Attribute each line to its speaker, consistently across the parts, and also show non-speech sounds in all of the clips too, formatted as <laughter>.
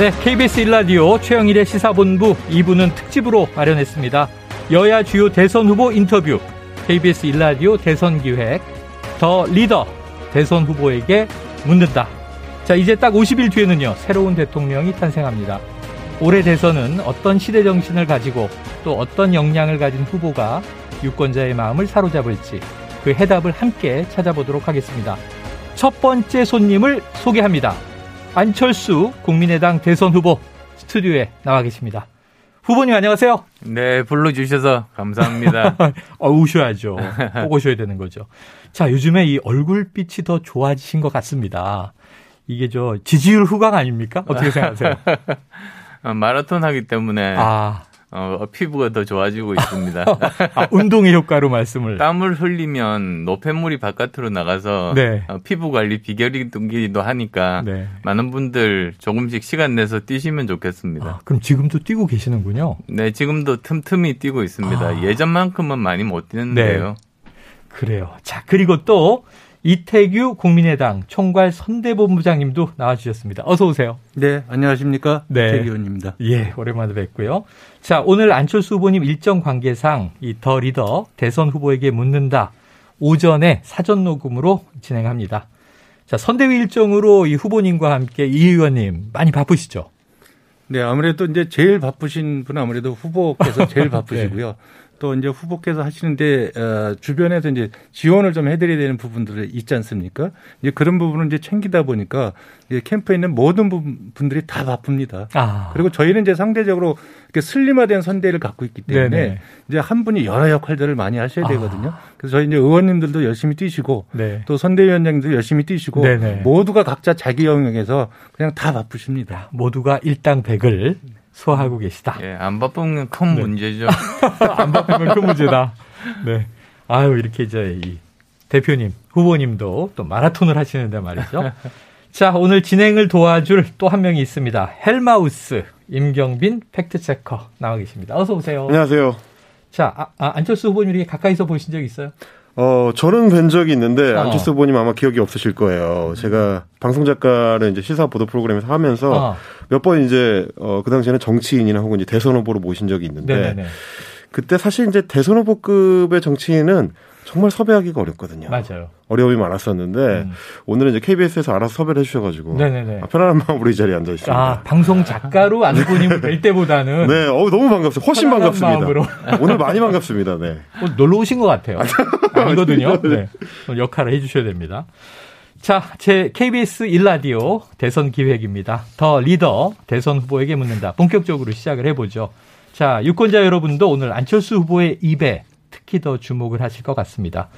Speaker 1: 네, KBS 일라디오 최영일의 시사본부 2부는 특집으로 마련했습니다. 여야 주요 대선 후보 인터뷰, KBS 일라디오 대선 기획, 더 리더 대선 후보에게 묻는다. 자, 이제 딱 50일 뒤에는요, 새로운 대통령이 탄생합니다. 올해 대선은 어떤 시대 정신을 가지고 또 어떤 역량을 가진 후보가 유권자의 마음을 사로잡을지 그 해답을 함께 찾아보도록 하겠습니다. 첫 번째 손님을 소개합니다. 안철수 국민의당 대선 후보 스튜디오에 나와 계십니다. 후보님 안녕하세요.
Speaker 2: 네, 불러주셔서 감사합니다. <laughs>
Speaker 1: 어, 우셔야죠. 꼭 오셔야 되는 거죠. 자, 요즘에 이 얼굴빛이 더 좋아지신 것 같습니다. 이게 저 지지율 후광 아닙니까? 어떻게 생각하세요? <laughs>
Speaker 2: 어, 마라톤 하기 때문에 아. 어, 피부가 더 좋아지고 있습니다. <laughs>
Speaker 1: 아, 운동의 효과로 말씀을.
Speaker 2: 땀을 흘리면 노폐물이 바깥으로 나가서 네. 어, 피부 관리 비결이기도 하니까 네. 많은 분들 조금씩 시간 내서 뛰시면 좋겠습니다. 아,
Speaker 1: 그럼 지금도 뛰고 계시는군요.
Speaker 2: 네, 지금도 틈틈이 뛰고 있습니다. 아. 예전만큼은 많이 못 뛰는데요. 네.
Speaker 1: 그래요. 자, 그리고 또 이태규 국민의당 총괄 선대본부장님도 나와주셨습니다. 어서 오세요.
Speaker 3: 네, 안녕하십니까. 네. 이태규 의원입니다.
Speaker 1: 예, 오랜만에 뵙고요. 자, 오늘 안철수 후보님 일정 관계상 이 더 리더 대선 후보에게 묻는다. 오전에 사전 녹음으로 진행합니다. 자, 선대위 일정으로 이 후보님과 함께 이 의원님 많이 바쁘시죠?
Speaker 3: 네, 아무래도 이제 제일 바쁘신 분은 아무래도 후보께서 제일 네. <laughs> 바쁘시고요. 네. 또 이제 후보께서 하시는데 어, 주변에서 이제 지원을 좀 해드려야 되는 부분들이 있지 않습니까? 이제 그런 부분을 이제 챙기다 보니까 이제 캠프에 있는 모든 분들이 다 바쁩니다. 아. 그리고 저희는 이제 상대적으로 이렇게 슬림화된 선대를 갖고 있기 때문에 네네. 이제 한 분이 여러 역할들을 많이 하셔야 아. 되거든요. 아. 그래서 저희 이제 의원님들도 열심히 뛰시고 네. 또 선대위원장도 열심히 뛰시고 네네. 모두가 각자 자기 영역에서 그냥 다 바쁘십니다.
Speaker 1: 모두가 일당백을 소화하고 계시다.
Speaker 2: 예, 안 바쁘면 큰 네. 문제죠. <laughs>
Speaker 1: 안 바쁘면 큰 문제다. 네. 아유, 이렇게 이제 이 대표님, 후보님도 또 마라톤을 하시는데 말이죠. 자, 오늘 진행을 도와줄 또 한 명이 있습니다. 헬마우스 임경빈 팩트체커 나와 계십니다. 어서 오세요.
Speaker 4: 안녕하세요.
Speaker 1: 자, 아, 아, 안철수 후보님 이렇게 가까이서 보신 적 있어요?
Speaker 4: 어, 저는 뵌 적이 있는데 어. 안철수 후보님 아마 기억이 없으실 거예요. 제가 방송 작가를 이제 시사 보도 프로그램에서 하면서 어. 몇번 이제 어, 그 당시에는 정치인이나 혹은 이제 대선 후보로 모신 적이 있는데 네네네. 그때 사실 이제 대선 후보급의 정치인은 정말 섭외하기가 어렵거든요.
Speaker 1: 맞아요.
Speaker 4: 어려움이 많았었는데 음. 오늘은 이제 KBS에서 알아서 섭외를 해주셔가지고 네네네. 아, 편안한 마음으로 이 자리에 앉아 있습니다. 아,
Speaker 1: 방송 작가로 <laughs> 안고님을 뵐 때보다는
Speaker 4: 네, 어 너무 반갑습니다. 훨씬 반갑습니다. 마음으로. 오늘 많이 반갑습니다. 네.
Speaker 1: 어, 놀러 오신 것 같아요. 아니거든요. <laughs> 네. 역할을 해주셔야 됩니다. 자, 제 KBS 일라디오 대선 기획입니다. 더 리더 대선 후보에게 묻는다. 본격적으로 시작을 해보죠. 자, 유권자 여러분도 오늘 안철수 후보의 입에 특히 더 주목을 하실 것 같습니다.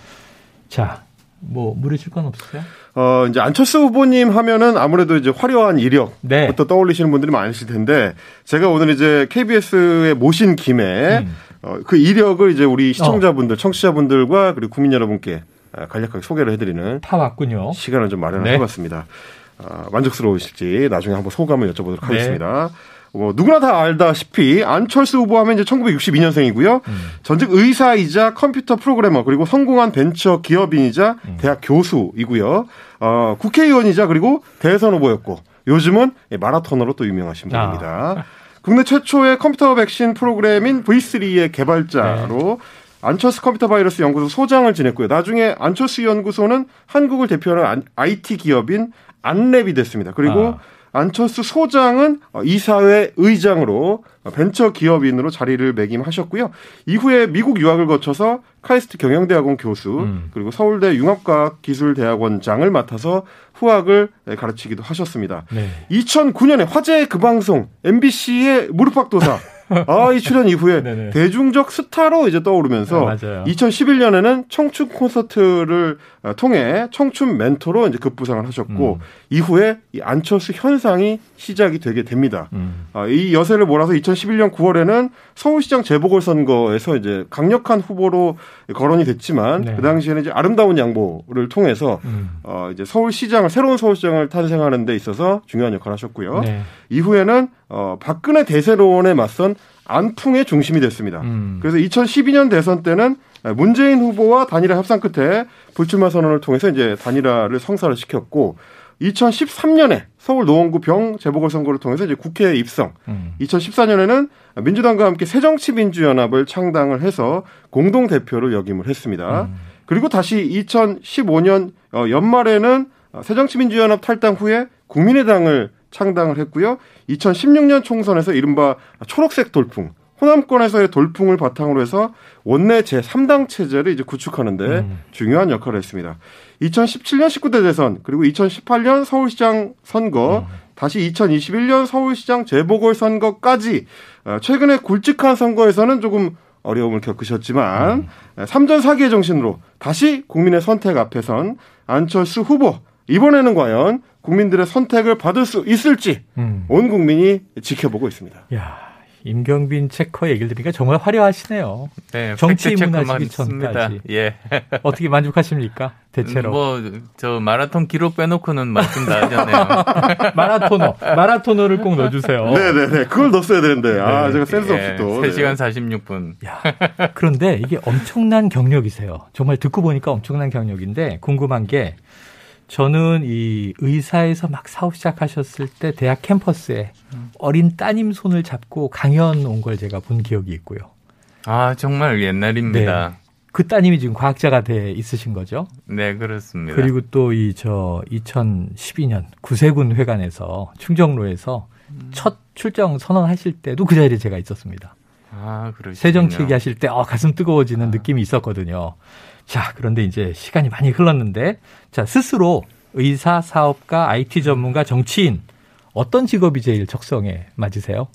Speaker 1: 자, 뭐 물으실 건 없으세요?
Speaker 4: 어 이제 안철수 후보님 하면은 아무래도 이제 화려한 이력부터 네. 떠올리시는 분들이 많으실 텐데 제가 오늘 이제 KBS에 모신 김에 음. 어, 그 이력을 이제 우리 시청자분들, 어. 청취자분들과 그리고 국민 여러분께 아, 간략하게 소개를 해드리는
Speaker 1: 다 왔군요.
Speaker 4: 시간을 좀 마련을 네. 해봤습니다. 어, 만족스러우실지 나중에 한번 소감을 여쭤보도록 네. 하겠습니다. 뭐 누구나 다 알다시피 안철수 후보 하면 이제 1962년생이고요. 음. 전직 의사이자 컴퓨터 프로그래머 그리고 성공한 벤처 기업인이자 음. 대학 교수이고요. 어, 국회의원이자 그리고 대선 후보였고 요즘은 마라토너로 또 유명하신 아. 분입니다. 아. 국내 최초의 컴퓨터 백신 프로그램인 V3의 개발자로 네. 안철수 컴퓨터 바이러스 연구소 소장을 지냈고요. 나중에 안철수 연구소는 한국을 대표하는 IT 기업인 안랩이 됐습니다. 그리고 아. 안철수 소장은 이사회 의장으로 벤처 기업인으로 자리를 매김하셨고요. 이후에 미국 유학을 거쳐서 카이스트 경영대학원 교수 음. 그리고 서울대 융합과학 기술대학원장을 맡아서 후학을 가르치기도 하셨습니다. 네. 2009년에 화제의 그 방송 MBC의 무릎팍도사 <laughs> 아, 이 출연 이후에 <laughs> 네네. 대중적 스타로 이제 떠오르면서 네, 2011년에는 청춘 콘서트를 어, 통해 청춘 멘토로 이제 급부상을 하셨고 음. 이후에 이 안철수 현상이 시작이 되게 됩니다. 음. 아, 이 여세를 몰아서 2011년 9월에는 서울시장 재보궐선거에서 이제 강력한 후보로 거론이 됐지만 네. 그 당시에는 이제 아름다운 양보를 통해서 음. 어, 이제 서울시장을 새로운 서울시장을 탄생하는 데 있어서 중요한 역할을 하셨고요. 네. 이후에는 어, 박근혜 대세론에 맞선 안풍의 중심이 됐습니다. 음. 그래서 2012년 대선 때는 문재인 후보와 단일화 협상 끝에 불출마 선언을 통해서 이제 단일화를 성사를 시켰고 2013년에 서울 노원구 병 재보궐선거를 통해서 이제 국회에 입성. 음. 2014년에는 민주당과 함께 새정치민주연합을 창당을 해서 공동 대표를 역임을 했습니다. 음. 그리고 다시 2015년 어, 연말에는 새정치민주연합 탈당 후에 국민의당을 창당을 했고요. 2016년 총선에서 이른바 초록색 돌풍, 호남권에서의 돌풍을 바탕으로 해서 원내 제3당 체제를 이제 구축하는데 음. 중요한 역할을 했습니다. 2017년 19대 대선 그리고 2018년 서울시장 선거 음. 다시 2021년 서울시장 재보궐 선거까지 어, 최근에 굵직한 선거에서는 조금 어려움을 겪으셨지만 음. 3전 4기의 정신으로 다시 국민의 선택 앞에선 안철수 후보 이번에는 과연 국민들의 선택을 받을 수 있을지 음. 온 국민이 지켜보고 있습니다.
Speaker 1: 야. 임경빈 체커 얘기를 들으니까 정말 화려하시네요. 네, 정치 입문하시기 전까지. 예. <laughs> 어떻게 만족하십니까? 대체로.
Speaker 2: 뭐, 저 마라톤 기록 빼놓고는 말씀 다 하잖아요. <laughs>
Speaker 1: 마라토너. 마라토너를 꼭 넣어주세요.
Speaker 4: 네네네. 그걸 넣었어야 되는데. 아, 네. 제가 센스 없이 예, 또.
Speaker 2: 3시간 46분. 야,
Speaker 1: 그런데 이게 엄청난 경력이세요. 정말 듣고 보니까 엄청난 경력인데 궁금한 게 저는 이 의사에서 막 사업 시작하셨을 때 대학 캠퍼스에 음. 어린 따님 손을 잡고 강연 온 걸 제가 본 기억이 있고요.
Speaker 2: 아, 정말 옛날입니다. 네.
Speaker 1: 그 따님이 지금 과학자가 돼 있으신 거죠?
Speaker 2: 네, 그렇습니다.
Speaker 1: 그리고 또 이 저 2012년 구세군 회관에서 충정로에서 음. 첫 출정 선언하실 때도 그 자리에 제가 있었습니다. 아, 그러시군요. 새정치 얘기하실 때 어, 가슴 뜨거워지는 아. 느낌이 있었거든요. 자, 그런데 이제 시간이 많이 흘렀는데, 자, 스스로 의사, 사업가, IT 전문가, 정치인, 어떤 직업이 제일 적성에 맞으세요?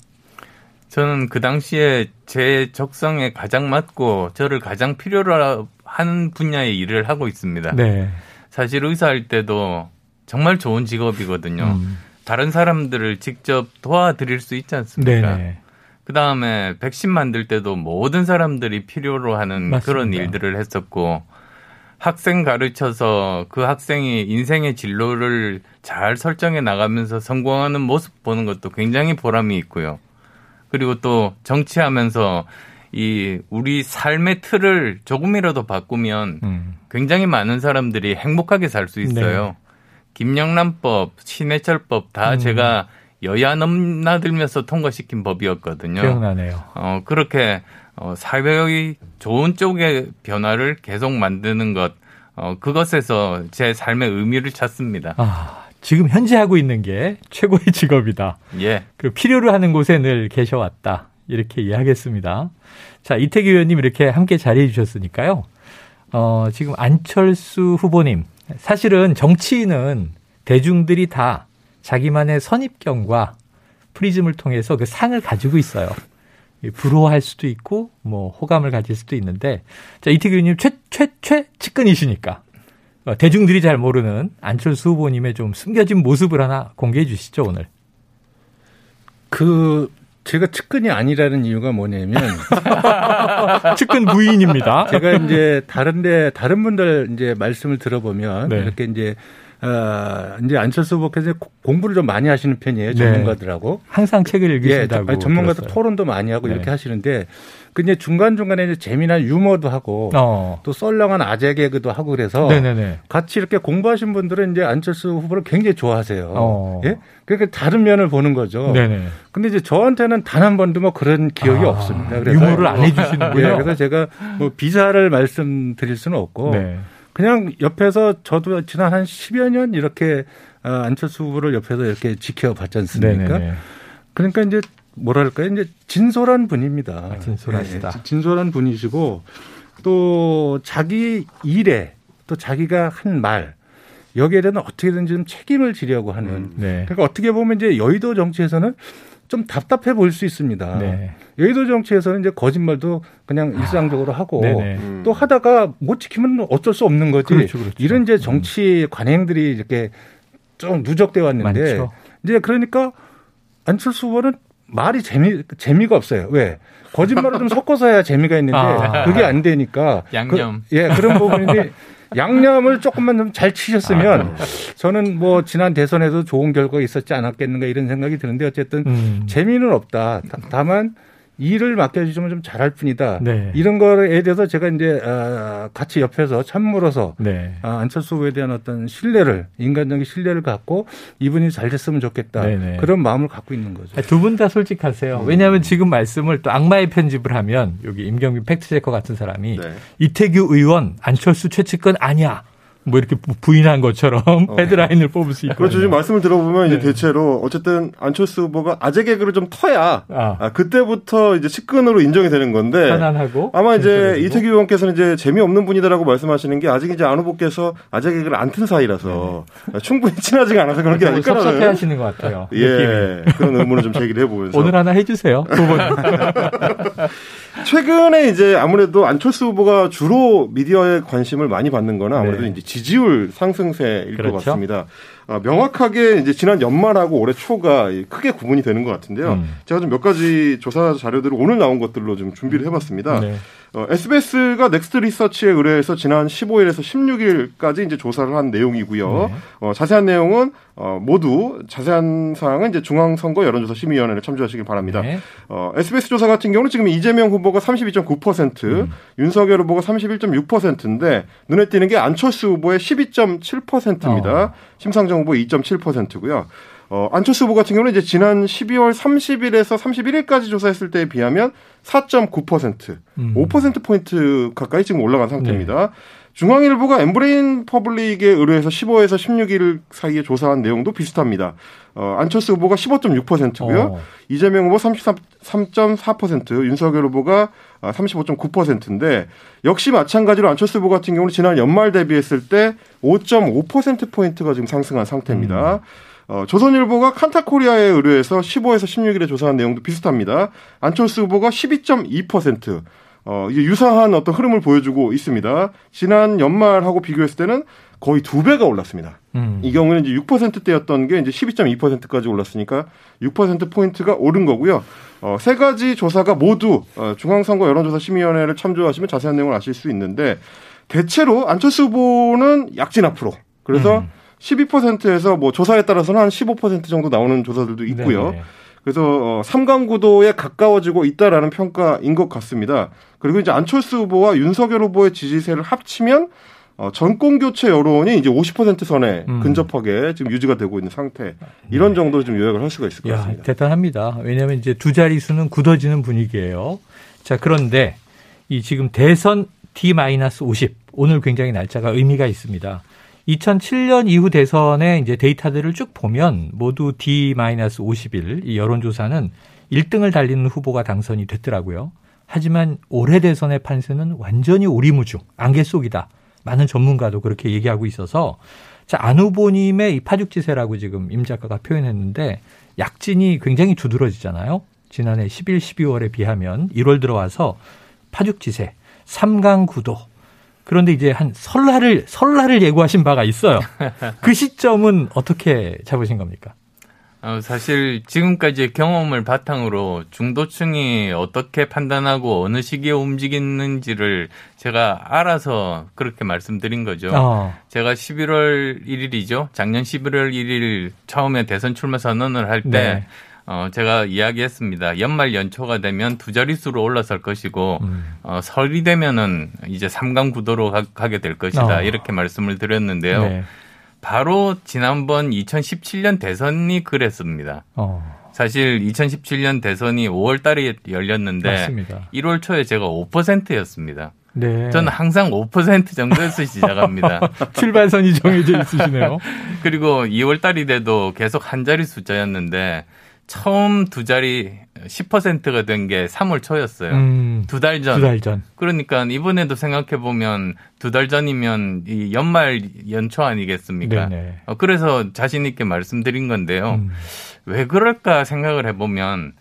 Speaker 2: 저는 그 당시에 제 적성에 가장 맞고 저를 가장 필요로 하는 분야의 일을 하고 있습니다. 네. 사실 의사할 때도 정말 좋은 직업이거든요. 음. 다른 사람들을 직접 도와드릴 수 있지 않습니까? 네네. 그 다음에 백신 만들 때도 모든 사람들이 필요로 하는 맞습니다. 그런 일들을 했었고 학생 가르쳐서 그 학생이 인생의 진로를 잘 설정해 나가면서 성공하는 모습 보는 것도 굉장히 보람이 있고요. 그리고 또 정치하면서 이 우리 삶의 틀을 조금이라도 바꾸면 음. 굉장히 많은 사람들이 행복하게 살 수 있어요. 네. 김영란법, 신해철법 다 음. 제가 여야 넘나들면서 통과시킨 법이었거든요.
Speaker 1: 기억나네요.
Speaker 2: 어, 그렇게 어, 사회의 좋은 쪽의 변화를 계속 만드는 것, 어, 그것에서 제 삶의 의미를 찾습니다.
Speaker 1: 아, 지금 현재 하고 있는 게 최고의 직업이다. 예. 그 필요로 하는 곳에 늘 계셔왔다. 이렇게 이해하겠습니다. 자, 이태기 의원님 이렇게 함께 자리해 주셨으니까요. 어, 지금 안철수 후보님. 사실은 정치인은 대중들이 다 자기만의 선입견과 프리즘을 통해서 그 상을 가지고 있어요. 부러워할 수도 있고 뭐 호감을 가질 수도 있는데 자 이태규 의원님 최최최 측근이시니까 어, 대중들이 잘 모르는 안철수 후보님의 좀 숨겨진 모습을 하나 공개해 주시죠 오늘.
Speaker 3: 그 제가 측근이 아니라는 이유가 뭐냐면 <laughs>
Speaker 1: 측근 부인입니다.
Speaker 3: 제가 이제 다른데 다른 분들 이제 말씀을 들어보면 네. 이렇게 이제 어, 이제 안철수 후보께서 공부를 좀 많이 하시는 편이에요. 네. 전문가들하고.
Speaker 1: 항상 책을 읽으신다고.
Speaker 3: 예, 전문가들 토론도 많이 하고 네. 이렇게 하시는데 그 이제 중간중간에 이제 재미난 유머도 하고 어. 또 썰렁한 아재 개그도 하고 그래서 네네네. 같이 이렇게 공부하신 분들은 이제 안철수 후보를 굉장히 좋아하세요. 어. 예? 그러니까 다른 면을 보는 거죠. 네네. 근데 이제 저한테는 단 한 번도 뭐 그런 기억이 아. 없습니다.
Speaker 1: 그래서 유머를 안 해주시는군요. 예,
Speaker 3: 그래서 제가 뭐 비사를 말씀드릴 수는 없고 네. 그냥 옆에서 저도 지난 한 10여 년 이렇게 아, 안철수 후보를 옆에서 이렇게 지켜봤지 않습니까? 네네. 그러니까 이제 뭐랄까요? 이제 진솔한 분입니다. 아,
Speaker 1: 진솔하시다. 네,
Speaker 3: 진솔한 분이시고 또 자기 일에 또 자기가 한 말 여기에 대한 어떻게든지 좀 책임을 지려고 하는. 음, 네. 그러니까 어떻게 보면 이제 여의도 정치에서는 좀 답답해 보일 수 있습니다. 네. 여의도 정치에서는 이제 거짓말도 그냥 아, 일상적으로 하고 음. 또 하다가 못 지키면 어쩔 수 없는 거지. 그렇죠, 그렇죠. 이런 이제 음. 정치 관행들이 이렇게 좀 누적돼 왔는데 많죠. 이제 그러니까 안철수 후보는 말이 재미 재미가 없어요. 왜? 거짓말을 좀 섞어서 해야 재미가 있는데 아. 그게 안 되니까
Speaker 2: 양념.
Speaker 3: 그, 예, 그런 부분인데 양념을 조금만 좀 잘 치셨으면 아, 저는 뭐 지난 대선에도 좋은 결과가 있었지 않았겠는가 이런 생각이 드는데 어쨌든 음. 재미는 없다. 다, 만 일을 맡겨주시면 좀 잘할 뿐이다. 네. 이런 거에 대해서 제가 이제 아, 같이 옆에서 참물어서 네. 아, 안철수 후보에 대한 어떤 신뢰를 인간적인 신뢰를 갖고 이분이 잘 됐으면 좋겠다. 네네. 네. 그런 마음을 갖고 있는 거죠.
Speaker 1: 두 분 다 솔직하세요. 음. 왜냐하면 지금 말씀을 또 악마의 편집을 하면 여기 임경빈 팩트체커 같은 사람이 네. 이태규 의원 안철수 최측근 아니야. 뭐 이렇게 부인한 것처럼 어. 헤드라인을 뽑을 수 있고.
Speaker 4: 그렇죠. 지금 말씀을 들어보면 네. 이제 대체로 어쨌든 안철수 후보가 아재 개그를 좀 터야 아. 아, 그때부터 이제 측근으로 인정이 되는 건데
Speaker 1: 편안하고
Speaker 4: 아마 이제 이태규 의원께서는 이제 재미없는 분이다라고 말씀하시는 게 아직 이제 안 후보께서 아재 개그를 안 튼 사이라서 네. 충분히 친하지가 않아서 그런 게 아닐까
Speaker 1: 섭섭해 하시는 것 같아요.
Speaker 4: 예. 그런 의문을 좀 제기를 해보면서 <laughs>
Speaker 1: 오늘 하나 해주세요. 두 분. <laughs>
Speaker 4: 최근에 이제 아무래도 안철수 후보가 주로 미디어에 관심을 많이 받는 거는 아무래도 네. 이제 지지율 상승세일 그렇죠? 것 같습니다. 아, 명확하게 이제 지난 연말하고 올해 초가 크게 구분이 되는 것 같은데요. 음. 제가 좀 몇 가지 조사 자료들을 오늘 나온 것들로 좀 준비를 해봤습니다. 네. 어, SBS가 넥스트 리서치에 의뢰해서 지난 15일에서 16일까지 이제 조사를 한 내용이고요. 네. 어, 자세한 내용은 어, 모두 자세한 사항은 이제 중앙선거 여론조사 심의위원회를 참조하시길 바랍니다. 네. 어, SBS 조사 같은 경우는 지금 이재명 후보가 32.9%, 음. 윤석열 후보가 31.6%인데 눈에 띄는 게 안철수 후보의 12.7%입니다. 어. 심상정 후보 2.7%고요. 어, 안철수 후보 같은 경우는 이제 지난 12월 30일에서 31일까지 조사했을 때에 비하면 4.9%, 음. 5%포인트 가까이 지금 올라간 상태입니다. 네. 중앙일보가 엠브레인 퍼블릭에 의뢰해서 15에서 16일 사이에 조사한 내용도 비슷합니다. 어, 안철수 후보가 15.6%고요. 어. 이재명 후보 33.4%, 윤석열 후보가 35.9%인데 역시 마찬가지로 안철수 후보 같은 경우는 지난 연말 대비했을 때 5.5%포인트가 지금 상승한 상태입니다. 음. 어, 조선일보가 칸타코리아에 의뢰해서 15에서 16일에 조사한 내용도 비슷합니다. 안철수 후보가 12.2%. 어, 이게 유사한 어떤 흐름을 보여주고 있습니다. 지난 연말하고 비교했을 때는 거의 두 배가 올랐습니다. 음. 이 경우는 이제 6%대였던 게 이제 12.2%까지 올랐으니까 6%포인트가 오른 거고요. 어, 세 가지 조사가 모두 어, 중앙선거 여론조사심의위원회를 참조하시면 자세한 내용을 아실 수 있는데 대체로 안철수 후보는 약진 앞으로. 그래서 음. 12%에서 뭐 조사에 따라서는 한 15% 정도 나오는 조사들도 있고요. 네네. 그래서 어, 삼강구도에 가까워지고 있다라는 평가인 것 같습니다. 그리고 이제 안철수 후보와 윤석열 후보의 지지세를 합치면 어, 정권 교체 여론이 이제 50% 선에 음. 근접하게 지금 유지가 되고 있는 상태. 이런 네. 정도로 좀 요약을 할 수가 있을 것 야, 같습니다.
Speaker 1: 대단합니다. 왜냐하면 이제 두 자릿수는 굳어지는 분위기예요. 자, 그런데 이 지금 대선 D-50 오늘 굉장히 날짜가 의미가 있습니다. 2007년 이후 대선의 이제 데이터들을 쭉 보면 모두 D-51 이 여론조사는 1등을 달리는 후보가 당선이 됐더라고요. 하지만 올해 대선의 판세는 완전히 오리무중, 안개 속이다. 많은 전문가도 그렇게 얘기하고 있어서 자, 안 후보님의 이 파죽지세라고 지금 임 작가가 표현했는데 약진이 굉장히 두드러지잖아요. 지난해 11, 12월에 비하면 1월 들어와서 파죽지세, 3강 구도, 그런데 이제 한 설날을 설날을 예고하신 바가 있어요. <laughs> 그 시점은 어떻게 잡으신 겁니까?
Speaker 2: 어, 사실 지금까지 경험을 바탕으로 중도층이 어떻게 판단하고 어느 시기에 움직이는지를 제가 알아서 그렇게 말씀드린 거죠. 어. 제가 11월 1일이죠. 작년 11월 1일 처음에 대선 출마 선언을 할때 네. 어, 제가 이야기했습니다. 연말 연초가 되면 두 자릿수로 올라설 것이고, 음. 어, 설이 되면은 이제 삼강 구도로 가, 게될 것이다. 어. 이렇게 말씀을 드렸는데요. 네. 바로 지난번 2017년 대선이 그랬습니다. 어. 사실 2017년 대선이 5월 달에 열렸는데 맞습니다. 1월 초에 제가 5%였습니다. 네. 저는 항상 5% 정도에서 <laughs> 시작합니다.
Speaker 1: 출발선이 정해져 있으시네요. <laughs>
Speaker 2: 그리고 2월 달이 돼도 계속 한 자리 숫자였는데 처음 두 자리 10%가 된 게 3월 초였어요. 음, 두달 전.
Speaker 1: 두 달 전.
Speaker 2: 그러니까 이번에도 생각해 보면 두 달 전이면 이 연말 연초 아니겠습니까? 어, 그래서 자신 있게 말씀드린 건데요. 음. 왜 그럴까 생각을 해 보면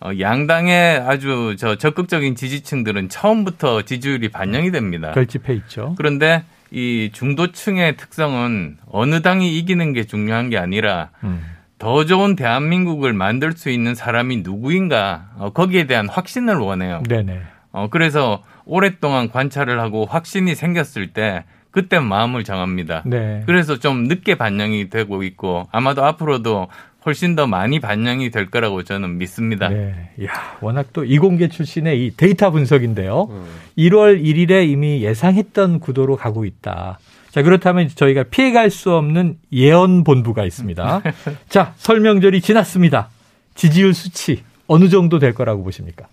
Speaker 2: 어, 양당의 아주 저 적극적인 지지층들은 처음부터 지지율이 반영이 됩니다.
Speaker 1: 결집해 있죠.
Speaker 2: 그런데 이 중도층의 특성은 어느 당이 이기는 게 중요한 게 아니라 음. 더 좋은 대한민국을 만들 수 있는 사람이 누구인가 어, 거기에 대한 확신을 원해요. 네네. 어, 그래서 오랫동안 관찰을 하고 확신이 생겼을 때 그때 마음을 정합니다. 네. 그래서 좀 늦게 반영이 되고 있고 아마도 앞으로도 훨씬 더 많이 반영이 될 거라고 저는 믿습니다. 네.
Speaker 1: 야, 워낙 또 이공계 출신의 이 데이터 분석인데요. 음. 1월 1일에 이미 예상했던 구도로 가고 있다. 자, 그렇다면 저희가 피해갈 수 없는 예언 본부가 있습니다. <laughs> 자, 설명절이 지났습니다. 지지율 수치 어느 정도 될 거라고 보십니까?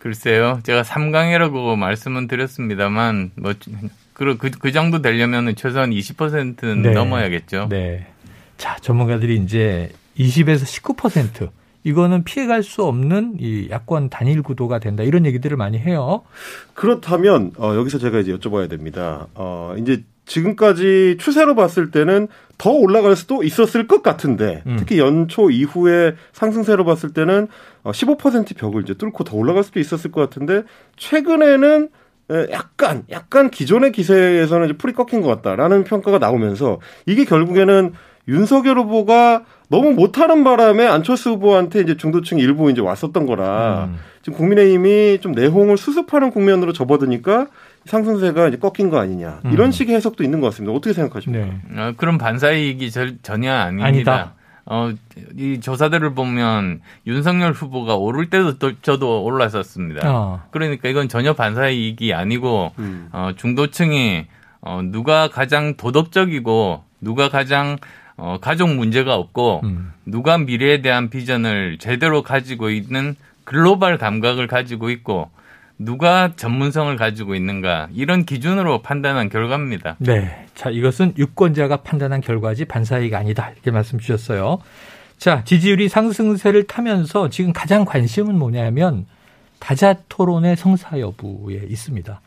Speaker 2: 글쎄요. 제가 3강이라고 말씀은 드렸습니다만 뭐 그, 그, 그 정도 되려면 최소한 20%는 네. 넘어야겠죠. 네.
Speaker 1: 자, 전문가들이 이제 20에서 19% 이거는 피해갈 수 없는 이 야권 단일 구도가 된다 이런 얘기들을 많이 해요.
Speaker 4: 그렇다면 어, 여기서 제가 이제 여쭤봐야 됩니다. 어, 이제 지금까지 추세로 봤을 때는 더 올라갈 수도 있었을 것 같은데 음. 특히 연초 이후에 상승세로 봤을 때는 15% 어, 벽을 이제 뚫고 더 올라갈 수도 있었을 것 같은데 최근에는 약간 약간 기존의 기세에서는 이제 풀이 꺾인 것 같다라는 평가가 나오면서 이게 결국에는 윤석열 후보가 너무 못하는 바람에 안철수 후보한테 이제 중도층 일부 이제 왔었던 거라 음. 지금 국민의힘이 좀 내홍을 수습하는 국면으로 접어드니까 상승세가 이제 꺾인 거 아니냐 이런 음. 식의 해석도 있는 것 같습니다. 어떻게 생각하십니까? 네.
Speaker 2: 어, 그런 반사이익이 전혀 아닙니다. 아니다. 어, 이 조사들을 보면 윤석열 후보가 오를 때도 또 저도 올랐었습니다. 어. 그러니까 이건 전혀 반사이익이 아니고 음. 어, 중도층이 어, 누가 가장 도덕적이고 누가 가장 어, 가족 문제가 없고 음. 누가 미래에 대한 비전을 제대로 가지고 있는 글로벌 감각을 가지고 있고 누가 전문성을 가지고 있는가 이런 기준으로 판단한 결과입니다.
Speaker 1: 네. 자, 이것은 유권자가 판단한 결과지 반사이가 아니다. 이렇게 말씀 주셨어요. 자, 지지율이 상승세를 타면서 지금 가장 관심은 뭐냐면 다자 토론의 성사 여부에 있습니다.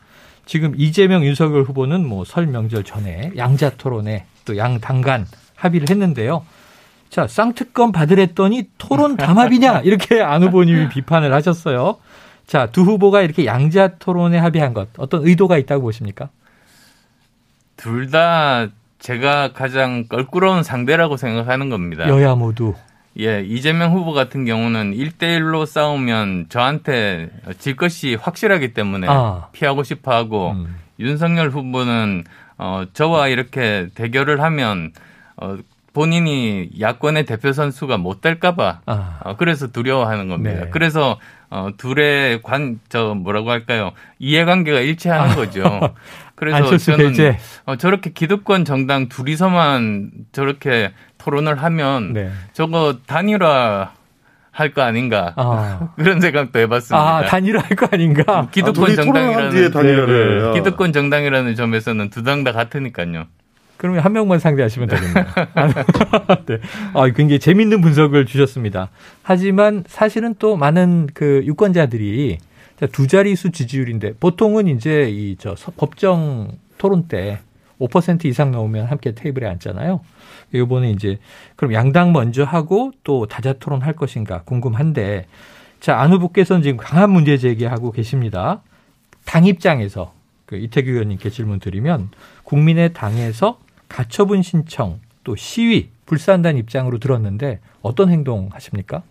Speaker 1: 지금 이재명 윤석열 후보는 뭐 설 명절 전에 양자 토론에 또 양 당간 합의를 했는데요. 자, 쌍특검 받으랬더니 토론 담합이냐? 이렇게 안 후보님이 비판을 하셨어요. 자, 두 후보가 이렇게 양자 토론에 합의한 것 어떤 의도가 있다고 보십니까?
Speaker 2: 둘 다 제가 가장 껄끄러운 상대라고 생각하는 겁니다.
Speaker 1: 여야 모두.
Speaker 2: 예, 이재명 후보 같은 경우는 1대1로 싸우면 저한테 질 것이 확실하기 때문에 아. 피하고 싶어 하고 음. 윤석열 후보는 어, 저와 이렇게 대결을 하면 어, 본인이 야권의 대표 선수가 못 될까봐 아. 어, 그래서 두려워하는 겁니다. 네. 그래서 어, 둘의 관, 저 뭐라고 할까요? 이해관계가 일치하는 아. 거죠. <laughs> 그래서 저는 어, 저렇게 기득권 정당 둘이서만 저렇게 토론을 하면 네. 저거 단일화 할 거 아닌가 아. <laughs> 그런 생각도 해봤습니다.
Speaker 1: 아 단일화 할 거 아닌가?
Speaker 2: 기득권 아, 정당이라는 네, 네. 기득권 정당이라는 점에서는 두 당 다 같으니까요.
Speaker 1: 그러면 한 명만 상대하시면 되겠네요. <laughs> 네. 아, 굉장히 재밌는 분석을 주셨습니다. 하지만 사실은 또 많은 그 유권자들이 두 자릿수 지지율인데 보통은 이제 이 저 법정 토론 때 5% 이상 나오면 함께 테이블에 앉잖아요. 이번에 이제 그럼 양당 먼저 하고 또 다자 토론 할 것인가 궁금한데 자, 안 후보께서는 지금 강한 문제 제기하고 계십니다. 당 입장에서 그 이태규 의원님께 질문 드리면 국민의 당에서 가처분 신청 또 시위 불사한다는 입장으로 들었는데 어떤 행동 하십니까?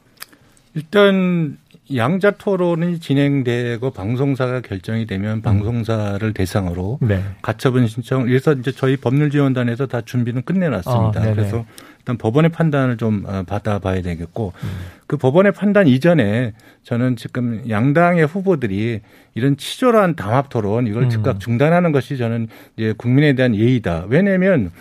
Speaker 3: 일단 양자 토론이 진행되고 방송사가 결정이 되면 음. 방송사를 대상으로 네. 가처분 신청 그래서 이제 저희 법률지원단에서 다 준비는 끝내놨습니다. 아, 그래서 일단 법원의 판단을 좀 어, 받아봐야 되겠고 음. 그 법원의 판단 이전에 저는 지금 양당의 후보들이 이런 치졸한 담합 토론 이걸 음. 즉각 중단하는 것이 저는 이제 국민에 대한 예의다. 왜냐하면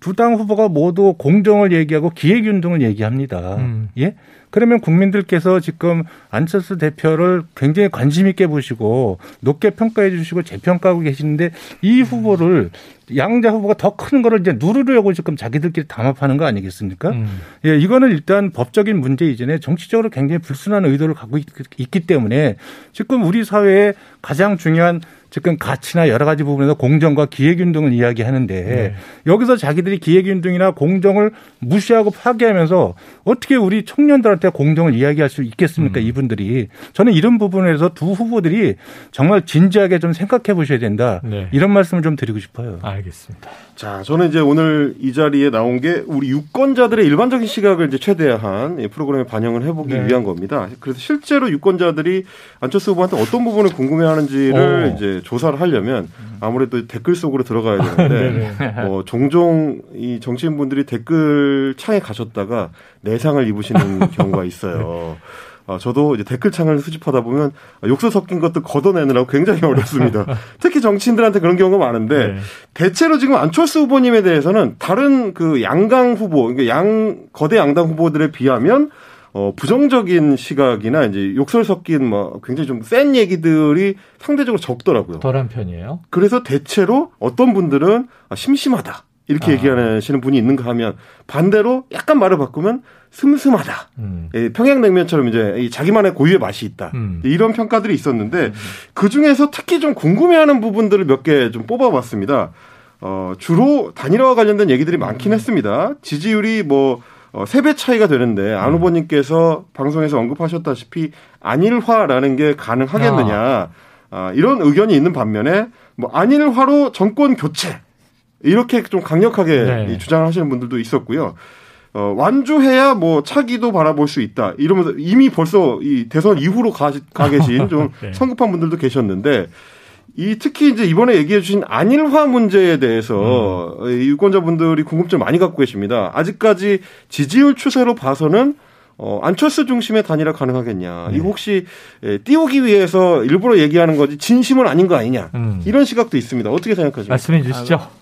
Speaker 3: 두 당 후보가 모두 공정을 얘기하고 기획운동을 얘기합니다. 음. 예? 그러면 국민들께서 지금 안철수 대표를 굉장히 관심 있게 보시고 높게 평가해 주시고 재평가하고 계시는데 이 후보를 양자 후보가 더 큰 거를 이제 누르려고 지금 자기들끼리 담합하는 거 아니겠습니까? 음. 예, 이거는 일단 법적인 문제 이전에 정치적으로 굉장히 불순한 의도를 갖고 있, 기 때문에 지금 우리 사회에 가장 중요한 지금 가치나 여러 가지 부분에서 공정과 기획운동을 이야기하는데 네. 여기서 자기들이 기획운동이나 공정을 무시하고 파괴하면서 어떻게 우리 청년들한테 공정을 이야기할 수 있겠습니까? 음. 이분들이 저는 이런 부분에서 두 후보들이 정말 진지하게 좀 생각해 보셔야 된다. 네. 이런 말씀을 좀 드리고 싶어요.
Speaker 1: 알겠습니다.
Speaker 4: 자, 저는 이제 오늘 이 자리에 나온 게 우리 유권자들의 일반적인 시각을 이제 최대한 프로그램에 반영을 해보기 네. 위한 겁니다. 그래서 실제로 유권자들이 안철수 후보한테 어떤 부분을 궁금해하는지를 오. 이제 조사를 하려면 아무래도 댓글 속으로 들어가야 되는데 <laughs> 뭐 종종 이 정치인분들이 댓글 창에 가셨다가 내상을 입으시는 <laughs> 경우가 있어요. 어, 저도 이제 댓글창을 수집하다 보면 욕설 섞인 것도 걷어내느라고 굉장히 어렵습니다. <laughs> 특히 정치인들한테 그런 경우가 많은데 네. 대체로 지금 안철수 후보님에 대해서는 다른 그 양강 후보, 그러니까 양 거대 양당 후보들에 비하면 어, 부정적인 시각이나 이제 욕설 섞인 뭐 굉장히 좀 센 얘기들이 상대적으로 적더라고요.
Speaker 1: 덜한 편이에요.
Speaker 4: 그래서 대체로 어떤 분들은 아, 심심하다. 이렇게 아. 얘기하시는 분이 있는가 하면 반대로 약간 말을 바꾸면 슴슴하다. 음. 예, 평양냉면처럼 이제 자기만의 고유의 맛이 있다. 음. 이런 평가들이 있었는데 음. 그 중에서 특히 좀 궁금해하는 부분들을 몇 개 좀 뽑아봤습니다. 어, 주로 단일화와 관련된 얘기들이 많긴 했습니다. 지지율이 뭐 어, 3배 차이가 되는데 안 음. 후보님께서 방송에서 언급하셨다시피 안일화라는 게 가능하겠느냐. 아. 아, 이런 의견이 있는 반면에 뭐 안일화로 정권 교체 이렇게 좀 강력하게 네. 주장을 하시는 분들도 있었고요. 어, 완주해야 뭐 차기도 바라볼 수 있다. 이러면서 이미 벌써 이 대선 이후로 가, 가 계신 좀 <laughs> 네. 성급한 분들도 계셨는데 이 특히 이제 이번에 얘기해 주신 안일화 문제에 대해서 음. 유권자분들이 궁금증 많이 갖고 계십니다. 아직까지 지지율 추세로 봐서는 어, 안철수 중심의 단일화 가능하겠냐. 네. 이거 혹시 예, 띄우기 위해서 일부러 얘기하는 거지 진심은 아닌 거 아니냐. 음. 이런 시각도 있습니다. 어떻게 생각하십니까?
Speaker 1: 말씀해 주시죠.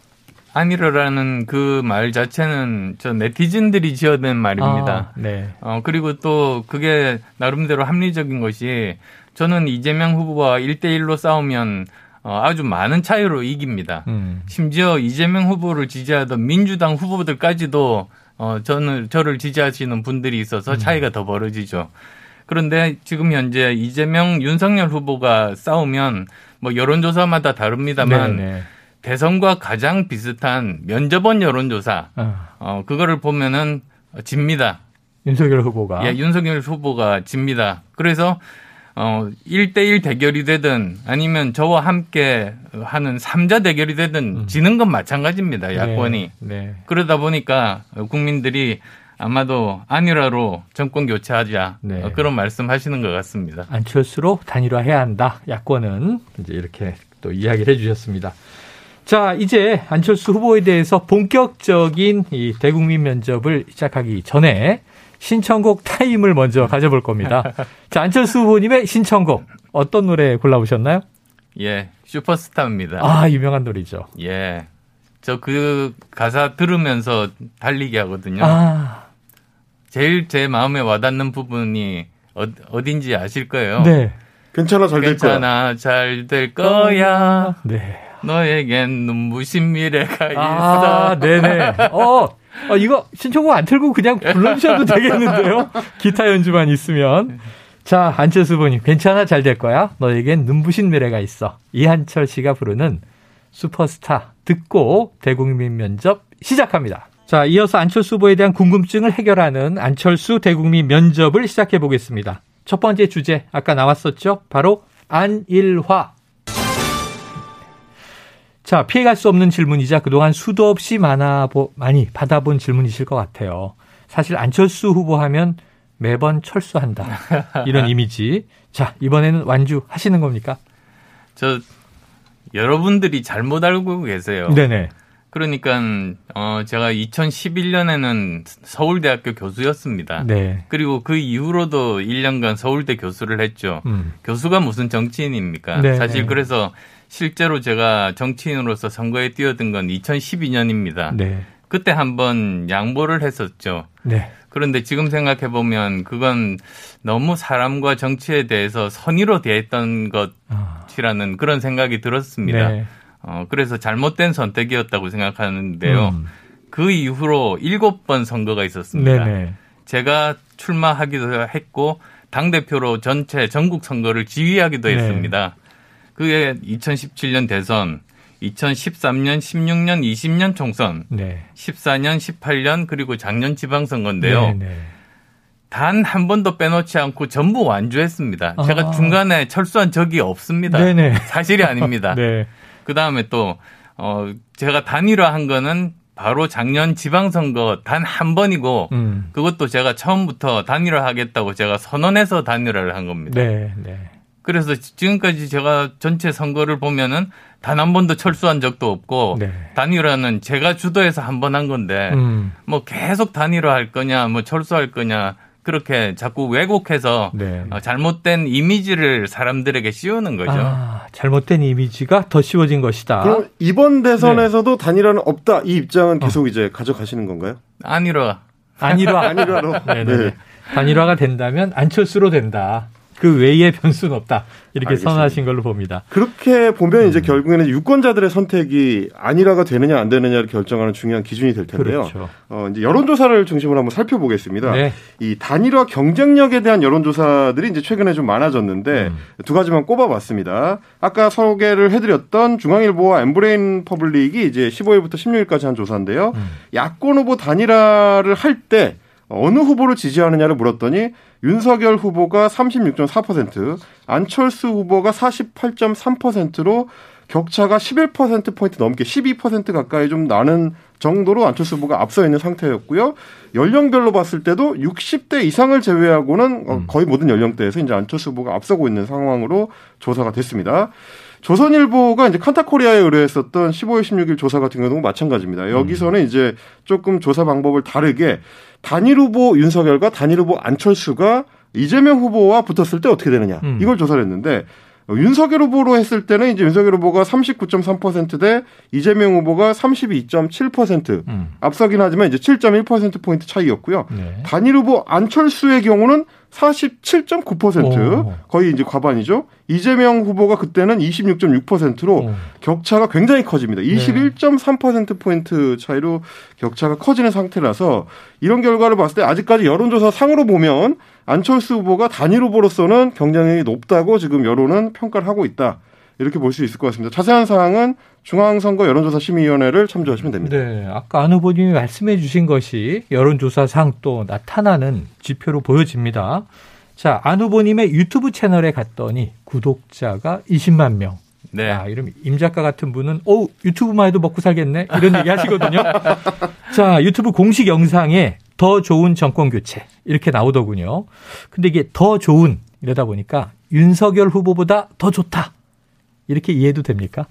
Speaker 1: 아,
Speaker 2: 안일화라는 그 말 자체는 저 네티즌들이 지어낸 말입니다. 아, 네. 어, 그리고 또 그게 나름대로 합리적인 것이 저는 이재명 후보와 1대1로 싸우면 어, 아주 많은 차이로 이깁니다. 음. 심지어 이재명 후보를 지지하던 민주당 후보들까지도 어, 저는 저를 지지하시는 분들이 있어서 음. 차이가 음. 더 벌어지죠. 그런데 지금 현재 이재명, 윤석열 후보가 싸우면 뭐 여론조사마다 다릅니다만 네네. 네. 대선과 가장 비슷한 면접원 여론조사 어. 어 그거를 보면은 집니다.
Speaker 1: 윤석열 후보가
Speaker 2: 예, 윤석열 후보가 집니다. 그래서 어 1대1 대결이 되든 아니면 저와 함께 하는 3자 대결이 되든 음. 지는 건 마찬가지입니다. 네, 야권이. 네, 네. 그러다 보니까 국민들이 아마도 안일화로 정권 교체하자 네. 어, 그런 말씀하시는 것 같습니다.
Speaker 1: 안철수로 단일화해야 한다. 야권은 이제 이렇게 또 이야기를 해주셨습니다. 자, 이제 안철수 후보에 대해서 본격적인 이 대국민 면접을 시작하기 전에 신청곡 타임을 먼저 가져볼 겁니다. <laughs> 자, 안철수 후보님의 신청곡 어떤 노래 골라보셨나요?
Speaker 2: 예, 슈퍼스타입니다.
Speaker 1: 아, 유명한 노래죠.
Speaker 2: 예. 저 그 가사 들으면서 달리기 하거든요. 아. 제일 제 마음에 와닿는 부분이 어, 딘지 아실 거예요. 네.
Speaker 4: 괜찮아 잘 될
Speaker 2: 거야. 괜찮아 잘 될 거야. 네. 너에겐 눈부신 미래가 아,
Speaker 1: 있어. 네네. 어, 어, 이거 신청곡 안 틀고 그냥 불러주셔도 <laughs> 되겠는데요? 기타 연주만 있으면. 자, 안철수 후보님, 괜찮아, 잘 될 거야. 너에겐 눈부신 미래가 있어. 이한철 씨가 부르는 슈퍼스타 듣고 대국민 면접 시작합니다. 자, 이어서 안철수 후보에 대한 궁금증을 해결하는 안철수 대국민 면접을 시작해 보겠습니다. 첫 번째 주제, 아까 나왔었죠? 바로 안일화. 자, 피해갈 수 없는 질문이자 그동안 수도 없이 많아, 많이 받아본 질문이실 것 같아요. 사실 안철수 후보 하면 매번 철수한다. 이런 <laughs> 이미지. 자, 이번에는 완주 하시는 겁니까?
Speaker 2: 저, 여러분들이 잘못 알고 계세요. 네네. 그러니까, 어, 제가 2011년에는 서울대학교 교수였습니다. 네. 그리고 그 이후로도 1년간 서울대 교수를 했죠. 음. 교수가 무슨 정치인입니까? 네 사실 그래서 실제로 제가 정치인으로서 선거에 뛰어든 건 2012년입니다. 네. 그때 한번 양보를 했었죠. 네. 그런데 지금 생각해 보면 그건 너무 사람과 정치에 대해서 선의로 대했던 것이라는 아. 그런 생각이 들었습니다. 네. 어, 그래서 잘못된 선택이었다고 생각하는데요. 음. 그 이후로 일곱 번 선거가 있었습니다. 네네. 제가 출마하기도 했고 당 대표로 전체 전국 선거를 지휘하기도 네. 했습니다. 그게 2017년 대선, 2013년, 16년, 20년 총선, 네. 14년, 18년 그리고 작년 지방선거인데요. 네, 네. 단한 번도 빼놓지 않고 전부 완주했습니다. 아. 제가 중간에 철수한 적이 없습니다. 네네. 네. 사실이 아닙니다. <laughs> 네. 그 다음에 또, 어, 제가 단일화한 거는 바로 작년 지방선거 단 한 번이고, 음. 그것도 제가 처음부터 단일화 하겠다고 제가 선언해서 단일화를 한 겁니다. 네, 네. 그래서 지금까지 제가 전체 선거를 보면은 단 한 번도 철수한 적도 없고 네. 단일화는 제가 주도해서 한 번 한 건데 음. 뭐 계속 단일화 할 거냐 뭐 철수할 거냐 그렇게 자꾸 왜곡해서 네. 어, 잘못된 이미지를 사람들에게 씌우는 거죠. 아,
Speaker 1: 잘못된 이미지가 더 씌워진 것이다.
Speaker 4: 그럼 이번 대선에서도 네. 단일화는 없다 이 입장은 계속 어. 이제 가져가시는 건가요?
Speaker 2: 아니라
Speaker 1: 아니라
Speaker 4: 아니라로.
Speaker 1: 네. 단일화가 된다면 안철수로 된다. 그 외의 변수는 없다. 이렇게 알겠습니다. 선언하신 걸로 봅니다.
Speaker 4: 그렇게 보면 이제 음. 결국에는 유권자들의 선택이 단일화가 되느냐 안 되느냐를 결정하는 중요한 기준이 될 텐데요. 그렇죠. 어, 이제 여론조사를 중심으로 한번 살펴보겠습니다. 네. 이 단일화 경쟁력에 대한 여론조사들이 이제 최근에 좀 많아졌는데 음. 두 가지만 꼽아봤습니다. 아까 소개를 해드렸던 중앙일보와 엠브레인 퍼블릭이 이제 15일부터 16일까지 한 조사인데요. 음. 야권 후보 단일화를 할때 어느 후보를 지지하느냐를 물었더니 윤석열 후보가 36.4%, 안철수 후보가 48.3%로 격차가 11%포인트 넘게 12% 가까이 좀 나는 정도로 안철수 후보가 앞서 있는 상태였고요. 연령별로 봤을 때도 60대 이상을 제외하고는 어, 음. 거의 모든 연령대에서 이제 안철수 후보가 앞서고 있는 상황으로 조사가 됐습니다. 조선일보가 이제 칸타코리아에 의뢰했었던 15일, 16일 조사 같은 경우도 마찬가지입니다. 여기서는 이제 조금 조사 방법을 다르게 단일 후보 윤석열과 단일 후보 안철수가 이재명 후보와 붙었을 때 어떻게 되느냐 음. 이걸 조사를 했는데 윤석열 후보로 했을 때는 이제 윤석열 후보가 39.3%대 이재명 후보가 32.7% 음. 앞서긴 하지만 이제 7.1% 포인트 차이였고요. 네. 단일 후보 안철수의 경우는 47.9% 오. 거의 이제 과반이죠. 이재명 후보가 그때는 26.6%로 오. 격차가 굉장히 커집니다. 21.3% 포인트 차이로 격차가 커지는 상태라서 이런 결과를 봤을 때 아직까지 여론조사 상으로 보면 안철수 후보가 단일 후보로서는 경쟁력이 높다고 지금 여론은 평가를 하고 있다. 이렇게 볼 수 있을 것 같습니다. 자세한 사항은 중앙선거 여론조사 심의위원회를 참조하시면 됩니다.
Speaker 1: 네, 아까 안 후보님이 말씀해 주신 것이 여론조사상 또 나타나는 지표로 보여집니다. 자, 안 후보님의 유튜브 채널에 갔더니 구독자가 20만 명. 네. 아, 이러면 임 작가 같은 분은 어 유튜브만 해도 먹고 살겠네 이런 얘기 하시거든요. <laughs> 자 유튜브 공식 영상에 더 좋은 정권 교체 이렇게 나오더군요. 근데 이게 더 좋은 이러다 보니까 윤석열 후보보다 더 좋다 이렇게 이해도 됩니까?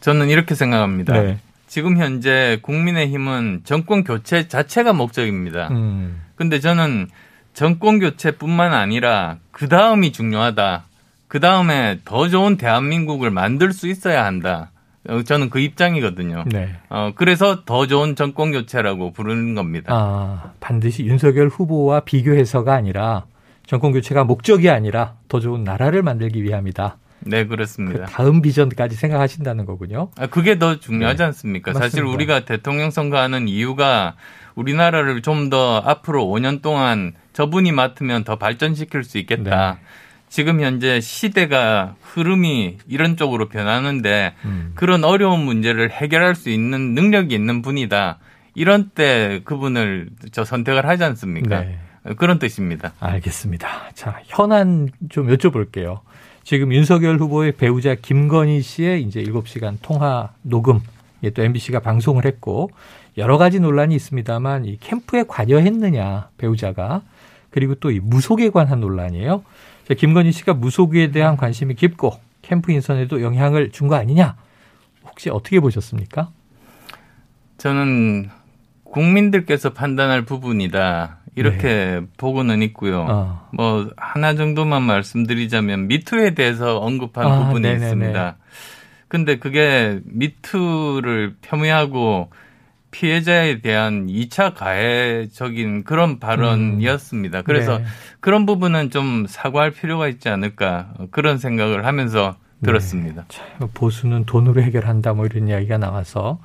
Speaker 2: 저는 이렇게 생각합니다. 네. 지금 현재 국민의힘은 정권 교체 자체가 목적입니다. 음. 근데 저는 정권 교체뿐만 아니라 그 다음이 중요하다. 그 다음에 더 좋은 대한민국을 만들 수 있어야 한다. 어, 저는 그 입장이거든요. 네. 어, 그래서 더 좋은 정권 교체라고 부르는 겁니다.
Speaker 1: 아, 반드시 윤석열 후보와 비교해서가 아니라 정권 교체가 목적이 아니라 더 좋은 나라를 만들기 위함이다.
Speaker 2: 네, 그렇습니다.
Speaker 1: 그 다음 비전까지 생각하신다는 거군요.
Speaker 2: 아, 그게 더 중요하지 네. 않습니까? 맞습니다. 사실 우리가 대통령 선거하는 이유가 우리나라를 좀 더 앞으로 5년 동안 저분이 맡으면 더 발전시킬 수 있겠다. 네. 지금 현재 시대가 흐름이 이런 쪽으로 변하는데 음. 그런 어려운 문제를 해결할 수 있는 능력이 있는 분이다. 이런 때 그분을 저 선택을 하지 않습니까? 네. 그런 뜻입니다.
Speaker 1: 알겠습니다. 자, 현안 좀 여쭤볼게요. 지금 윤석열 후보의 배우자 김건희 씨의 이제 7시간 통화 녹음, 예, 또 MBC가 방송을 했고, 여러 가지 논란이 있습니다만, 이 캠프에 관여했느냐, 배우자가. 그리고 또 이 무속에 관한 논란이에요. 자, 김건희 씨가 무속에 대한 관심이 깊고, 캠프 인선에도 영향을 준 거 아니냐? 혹시 어떻게 보셨습니까?
Speaker 2: 저는 국민들께서 판단할 부분이다. 이렇게 네. 보고는 있고요. 어. 뭐 하나 정도만 말씀드리자면 미투에 대해서 언급한 아, 부분이 네네네. 있습니다. 근데 그게 미투를 폄훼하고 피해자에 대한 2차 가해적인 그런 발언이었습니다. 그래서 네. 그런 부분은 좀 사과할 필요가 있지 않을까 그런 생각을 하면서 네. 들었습니다.
Speaker 1: 네. 보수는 돈으로 해결한다 뭐 이런 이야기가 나와서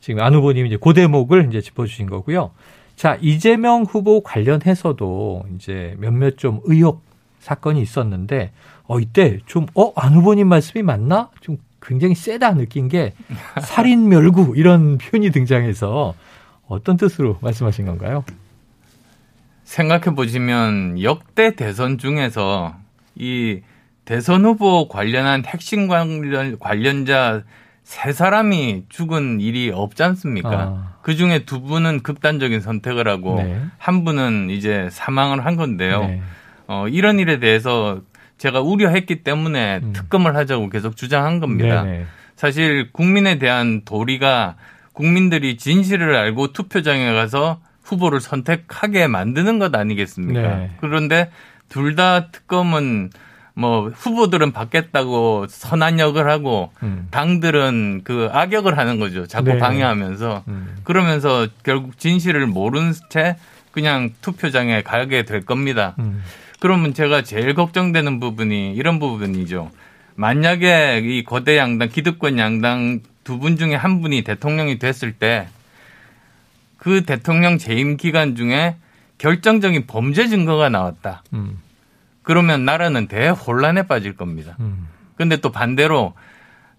Speaker 1: 지금 안 후보님 이제 그 대목을 이제 짚어주신 거고요. 자, 이재명 후보 관련해서도 이제 몇몇 좀 의혹 사건이 있었는데, 어, 이때 좀, 어, 안 후보님 말씀이 맞나? 좀 굉장히 세다 느낀 게 살인 멸구 이런 표현이 등장해서 어떤 뜻으로 말씀하신 건가요?
Speaker 2: 생각해 보시면 역대 대선 중에서 이 대선 후보 관련한 핵심 관련, 관련자 세 사람이 죽은 일이 없지 않습니까? 아. 그 중에 두 분은 극단적인 선택을 하고 네. 한 분은 이제 사망을 한 건데요. 네. 어, 이런 일에 대해서 제가 우려했기 때문에 음. 특검을 하자고 계속 주장한 겁니다. 네네. 사실 국민에 대한 도리가 국민들이 진실을 알고 투표장에 가서 후보를 선택하게 만드는 것 아니겠습니까? 네. 그런데 둘 다 특검은 뭐 후보들은 받겠다고 선한 역을 하고 음. 당들은 그 악역을 하는 거죠. 자꾸 네. 방해하면서 음. 그러면서 결국 진실을 모른 채 그냥 투표장에 가게 될 겁니다. 음. 그러면 제가 제일 걱정되는 부분이 이런 부분이죠. 만약에 이 거대 양당, 기득권 양당 두 분 중에 한 분이 대통령이 됐을 때 그 대통령 재임 기간 중에 결정적인 범죄 증거가 나왔다. 음. 그러면 나라는 대혼란에 빠질 겁니다. 음. 근데 또 반대로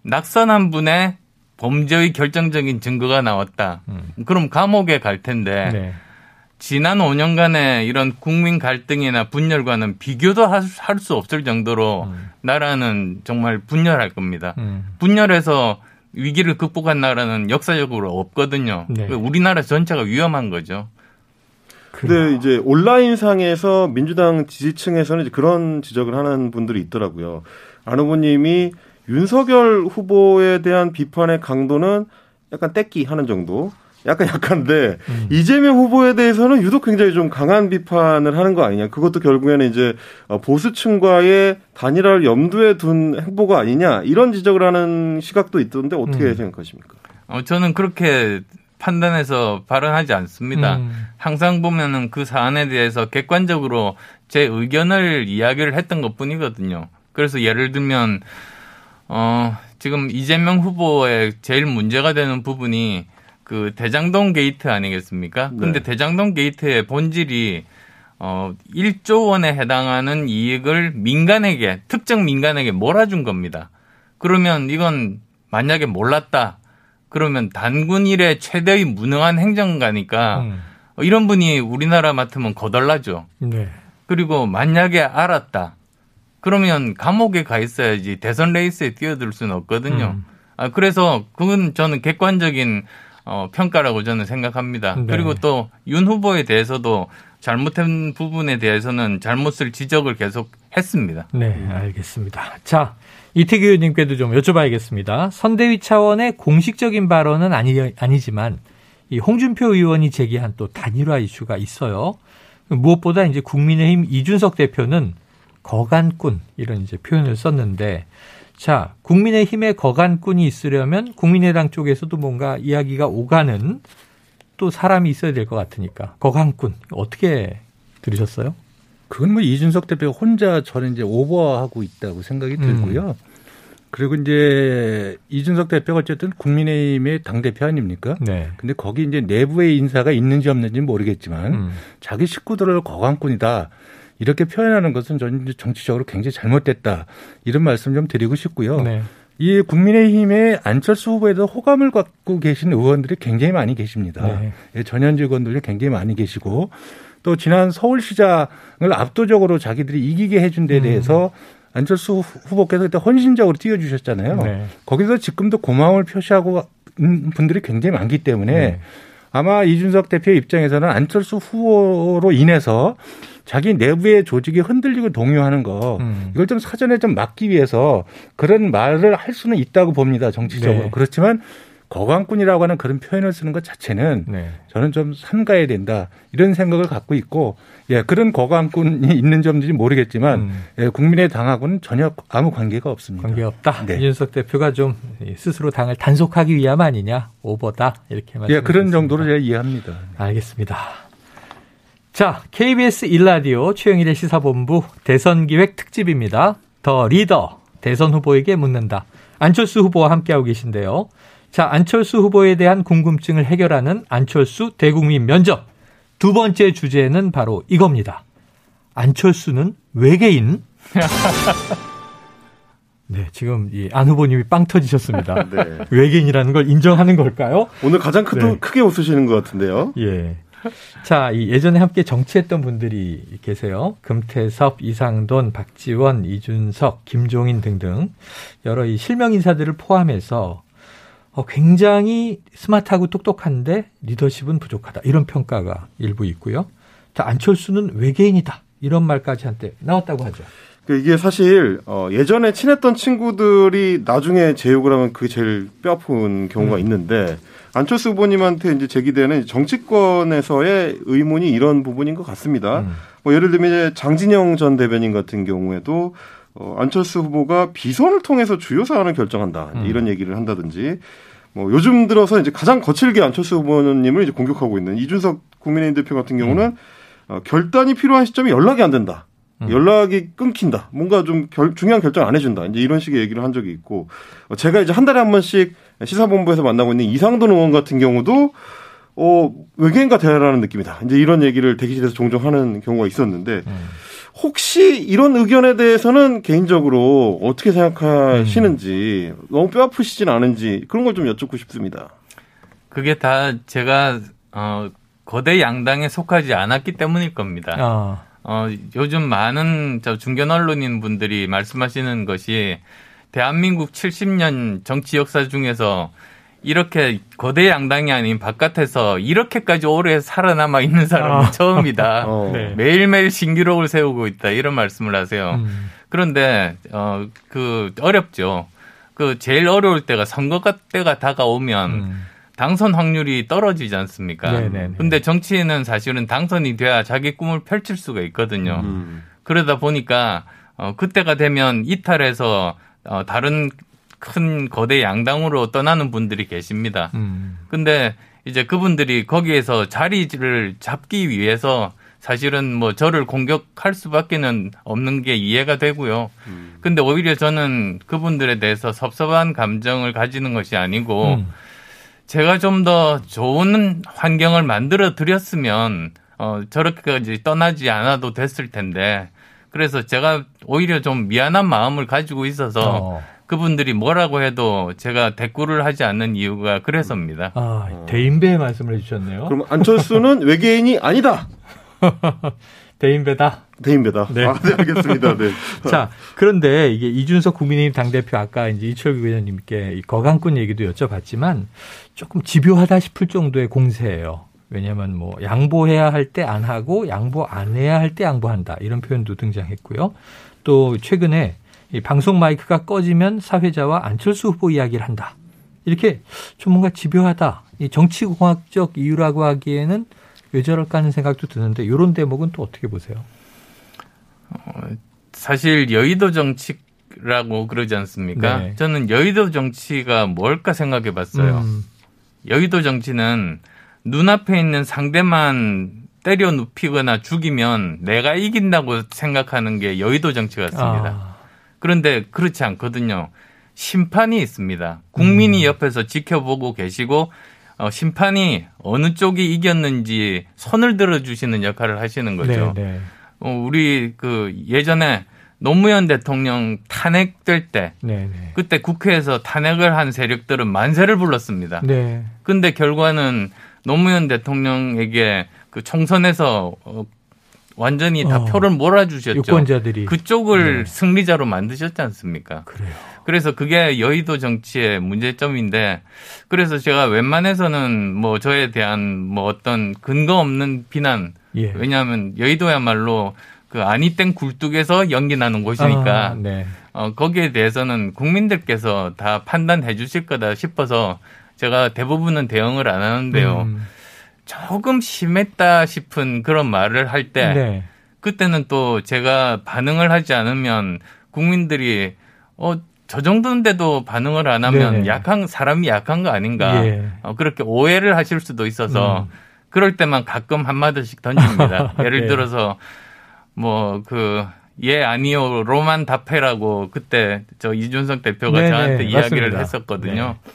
Speaker 2: 낙선한 분의 범죄의 결정적인 증거가 나왔다. 음. 그럼 감옥에 갈 텐데 네. 지난 5년간의 이런 국민 갈등이나 분열과는 비교도 할 수 없을 정도로 음. 나라는 정말 분열할 겁니다. 음. 분열해서 위기를 극복한 나라는 역사적으로 없거든요. 네. 우리나라 전체가 위험한 거죠.
Speaker 4: 근데 이제 온라인 상에서 민주당 지지층에서는 이제 그런 지적을 하는 분들이 있더라고요. 안 후보님이 윤석열 후보에 대한 비판의 강도는 약간 떼끼 하는 정도. 약간 약한데 음. 이재명 후보에 대해서는 유독 굉장히 좀 강한 비판을 하는 거 아니냐. 그것도 결국에는 이제 보수층과의 단일화를 염두에 둔 행보가 아니냐. 이런 지적을 하는 시각도 있던데 어떻게 음. 생각하십니까?
Speaker 2: 어, 저는 그렇게 판단해서 발언하지 않습니다. 음. 항상 보면은 그 사안에 대해서 객관적으로 제 의견을 이야기를 했던 것 뿐이거든요. 그래서 예를 들면, 어, 지금 이재명 후보의 제일 문제가 되는 부분이 그 대장동 게이트 아니겠습니까? 근데 네. 대장동 게이트의 본질이 어 1조 원에 해당하는 이익을 민간에게 특정 민간에게 몰아준 겁니다. 그러면 이건 만약에 몰랐다. 그러면 단군 이래 최대의 무능한 행정가니까 음. 이런 분이 우리나라 맡으면 거덜나죠. 네. 그리고 만약에 알았다. 그러면 감옥에 가 있어야지 대선 레이스에 뛰어들 수는 없거든요. 음. 아, 그래서 그건 저는 객관적인 어, 평가라고 저는 생각합니다. 네. 그리고 또 윤 후보에 대해서도 잘못한 부분에 대해서는 잘못을 지적을 계속 했습니다.
Speaker 1: 네, 알겠습니다. 자, 이태규 의원님께도 좀 여쭤봐야겠습니다. 선대위 차원의 공식적인 발언은 아니, 아니지만 이 홍준표 의원이 제기한 또 단일화 이슈가 있어요. 무엇보다 이제 국민의힘 이준석 대표는 거간꾼 이런 이제 표현을 썼는데 자, 국민의힘에 거간꾼이 있으려면 국민의당 쪽에서도 뭔가 이야기가 오가는 또 사람이 있어야 될 것 같으니까 거간꾼 어떻게 들으셨어요?
Speaker 3: 그건 뭐 이준석 대표 혼자 저는 이제 오버하고 있다고 생각이 음. 들고요. 음. 그리고 이제 이준석 대표가 어쨌든 국민의힘의 당대표 아닙니까? 네. 근데 거기 이제 내부의 인사가 있는지 없는지 모르겠지만 음. 자기 식구들을 거강꾼이다. 이렇게 표현하는 것은 저는 정치적으로 굉장히 잘못됐다. 이런 말씀 좀 드리고 싶고요. 네. 이 국민의힘의 안철수 후보에도 호감을 갖고 계신 의원들이 굉장히 많이 계십니다. 네. 예, 전현직 의원들이 굉장히 많이 계시고 또 지난 서울시장을 압도적으로 자기들이 이기게 해준 데 대해서 음. 안철수 후보께서 그때 헌신적으로 뛰어주셨잖아요. 네. 거기서 지금도 고마움을 표시하고 분들이 굉장히 많기 때문에 네. 아마 이준석 대표 입장에서는 안철수 후보로 인해서 자기 내부의 조직이 흔들리고 동요하는 거 음. 이걸 좀 사전에 좀 막기 위해서 그런 말을 할 수는 있다고 봅니다 정치적으로 네. 그렇지만 거강꾼이라고 하는 그런 표현을 쓰는 것 자체는 네. 저는 좀 삼가야 된다 이런 생각을 갖고 있고 예 그런 거강꾼이 있는 점인지 모르겠지만 음. 예, 국민의 당하고는 전혀 아무 관계가 없습니다.
Speaker 1: 관계 없다. 네. 이준석 대표가 좀 스스로 당을 단속하기 위함 아니냐 오버다 이렇게 말씀.
Speaker 3: 예 그런 정도로 제가 이해합니다.
Speaker 1: 알겠습니다. 자 KBS 일라디오 최영일의 시사본부 대선 기획 특집입니다. 더 리더 대선 후보에게 묻는다. 안철수 후보와 함께하고 계신데요. 자, 안철수 후보에 대한 궁금증을 해결하는 안철수 대국민 면접. 두 번째 주제는 바로 이겁니다. 안철수는 외계인? <laughs> 네, 지금 이 안 후보님이 빵 터지셨습니다. <laughs> 네. 외계인이라는 걸 인정하는 걸까요?
Speaker 4: 오늘 가장 크, 네. 크게 웃으시는 것 같은데요.
Speaker 1: 예. <laughs> 자, 이 예전에 함께 정치했던 분들이 계세요. 금태섭, 이상돈, 박지원, 이준석, 김종인 등등 여러 이 실명 인사들을 포함해서 어, 굉장히 스마트하고 똑똑한데 리더십은 부족하다. 이런 평가가 일부 있고요. 자, 안철수는 외계인이다. 이런 말까지 한때 나왔다고 하죠.
Speaker 4: 그 이게 사실 어 예전에 친했던 친구들이 나중에 제욕을 하면 그게 제일 뼈아픈 경우가 음. 있는데 안철수 후보님한테 이제 제기되는 정치권에서의 의문이 이런 부분인 것 같습니다. 음. 뭐 예를 들면 이제 장진영 전 대변인 같은 경우에도 어 안철수 후보가 비선을 통해서 주요 사안을 결정한다 음. 이런 얘기를 한다든지 뭐 요즘 들어서 이제 가장 거칠게 안철수 후보님을 이제 공격하고 있는 이준석 국민의힘 대표 같은 경우는 음. 어, 결단이 필요한 시점에 연락이 안 된다. 음. 연락이 끊긴다. 뭔가 좀 결, 중요한 결정 안 해준다. 이제 이런 식의 얘기를 한 적이 있고 어, 제가 이제 한 달에 한 번씩 시사본부에서 만나고 있는 이상돈 의원 같은 경우도 어 외계인과 대화라는 느낌이다. 이제 이런 얘기를 대기실에서 종종 하는 경우가 있었는데 음. 혹시 이런 의견에 대해서는 개인적으로 어떻게 생각하시는지 음. 너무 뼈 아프시진 않은지 그런 걸 좀 여쭙고 싶습니다.
Speaker 2: 그게 다 제가 어 거대 양당에 속하지 않았기 때문일 겁니다. 아. 어, 요즘 많은 저 중견 언론인 분들이 말씀하시는 것이 대한민국 70년 정치 역사 중에서 이렇게 거대 양당이 아닌 바깥에서 이렇게까지 오래 살아남아 있는 사람은 아. 처음이다. <laughs> 어. 네. 매일매일 신기록을 세우고 있다. 이런 말씀을 하세요. 음. 그런데 어 그 어렵죠. 그 제일 어려울 때가 선거 때가 다가오면 음. 당선 확률이 떨어지지 않습니까? 네네네. 근데 정치인은 사실은 당선이 돼야 자기 꿈을 펼칠 수가 있거든요. 음. 그러다 보니까 어 그때가 되면 이탈해서 어 다른 큰 거대 양당으로 떠나는 분들이 계십니다. 음. 근데 이제 그분들이 거기에서 자리를 잡기 위해서 사실은 뭐 저를 공격할 수밖에는 없는 게 이해가 되고요. 음. 근데 오히려 저는 그분들에 대해서 섭섭한 감정을 가지는 것이 아니고 음. 제가 좀 더 좋은 환경을 만들어 드렸으면 어 저렇게까지 떠나지 않아도 됐을 텐데 그래서 제가 오히려 좀 미안한 마음을 가지고 있어서 어. 그분들이 뭐라고 해도 제가 대꾸를 하지 않는 이유가 그래서입니다.
Speaker 1: 아, 대인배 말씀을 해주셨네요.
Speaker 4: 그럼 안철수는 <laughs> 외계인이 아니다. <laughs>
Speaker 1: 대인배다.
Speaker 4: 대인배다. 네. 아, 네, 알겠습니다. 네. <laughs>
Speaker 1: 자, 그런데 이게 이준석 국민의힘 당대표 아까 이제 이철규 의원님께 거강꾼 얘기도 여쭤봤지만 조금 집요하다 싶을 정도의 공세예요. 왜냐하면 뭐 양보해야 할 때 안 하고 양보 안 해야 할 때 양보한다 이런 표현도 등장했고요. 또 최근에 이 방송 마이크가 꺼지면 사회자와 안철수 후보 이야기를 한다. 이렇게 좀 뭔가 집요하다. 이 정치공학적 이유라고 하기에는 왜 저럴까 하는 생각도 드는데 이런 대목은 또 어떻게 보세요?
Speaker 2: 어, 사실 여의도 정치라고 그러지 않습니까? 네. 저는 여의도 정치가 뭘까 생각해 봤어요. 음. 여의도 정치는 눈앞에 있는 상대만 때려 눕히거나 죽이면 내가 이긴다고 생각하는 게 여의도 정치 같습니다. 아. 그런데 그렇지 않거든요. 심판이 있습니다. 국민이 음. 옆에서 지켜보고 계시고 어, 심판이 어느 쪽이 이겼는지 손을 들어주시는 역할을 하시는 거죠. 네, 네. 어, 우리 그 예전에 노무현 대통령 탄핵될 때 네, 네. 그때 국회에서 탄핵을 한 세력들은 만세를 불렀습니다. 네. 근데 결과는 노무현 대통령에게 그 총선에서 어, 완전히 다 어, 표를 몰아주셨죠.
Speaker 1: 유권자들이
Speaker 2: 그쪽을 네. 승리자로 만드셨지 않습니까?
Speaker 1: 그래요.
Speaker 2: 그래서 그게 여의도 정치의 문제점인데 그래서 제가 웬만해서는 뭐 저에 대한 뭐 어떤 근거 없는 비난 예. 왜냐하면 여의도야말로 그 아니땡 굴뚝에서 연기 나는 곳이니까 아, 네. 어, 거기에 대해서는 국민들께서 다 판단해 주실 거다 싶어서 제가 대부분은 대응을 안 하는데요. 음. 조금 심했다 싶은 그런 말을 할때 네. 그때는 또 제가 반응을 하지 않으면 국민들이 어, 저 정도인데도 반응을 안 하면 네네. 약한 사람이 약한 거 아닌가 예. 어, 그렇게 오해를 하실 수도 있어서 음. 그럴 때만 가끔 한마디씩 던집니다. <laughs> 예를 네. 들어서 뭐 그 예 아니요 로만 답해라고 그때 저 이준석 대표가 네네. 저한테 이야기를 맞습니다. 했었거든요. 네.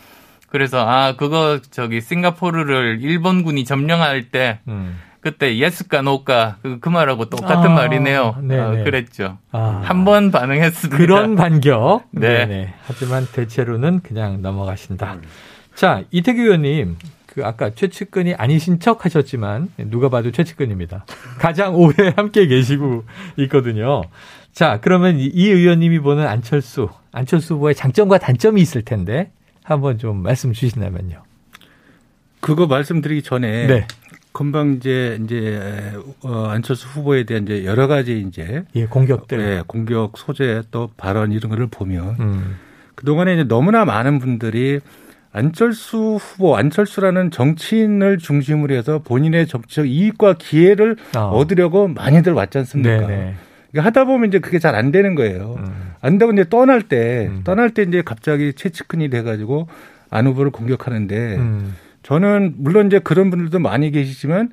Speaker 2: 그래서 아 그거 저기 싱가포르를 일본군이 점령할 때 음. 그때 예스까 노까 그, 그 말하고 똑같은 아, 말이네요. 어, 그랬죠. 아, 한번 반응했습니다.
Speaker 1: 그런 반격. <laughs> 네. 네네. 하지만 대체로는 그냥 넘어가신다. 음. 자 이태규 의원님 그 아까 최측근이 아니신 척 하셨지만 누가 봐도 최측근입니다. 가장 <laughs> 오래 함께 계시고 있거든요. 자 그러면 이 의원님이 보는 안철수 안철수 후보의 장점과 단점이 있을 텐데 한번 좀 말씀 주신다면요.
Speaker 3: 그거 말씀드리기 전에 네. 금방 이제 이제 어 안철수 후보에 대한 이제 여러 가지 이제
Speaker 1: 예, 공격들,
Speaker 3: 예, 공격 소재 또 발언 이런 거를 보면 음. 그 동안에 이제 너무나 많은 분들이 안철수 후보, 안철수라는 정치인을 중심으로 해서 본인의 정치적 이익과 기회를 어. 얻으려고 많이들 왔지 않습니까? 네네. 그러니까 하다 보면 이제 그게 잘 안 되는 거예요. 음. 안 되고 이제 떠날 때, 음. 떠날 때 이제 갑자기 채찍근이 돼가지고 안 후보를 공격하는데 음. 저는 물론 이제 그런 분들도 많이 계시지만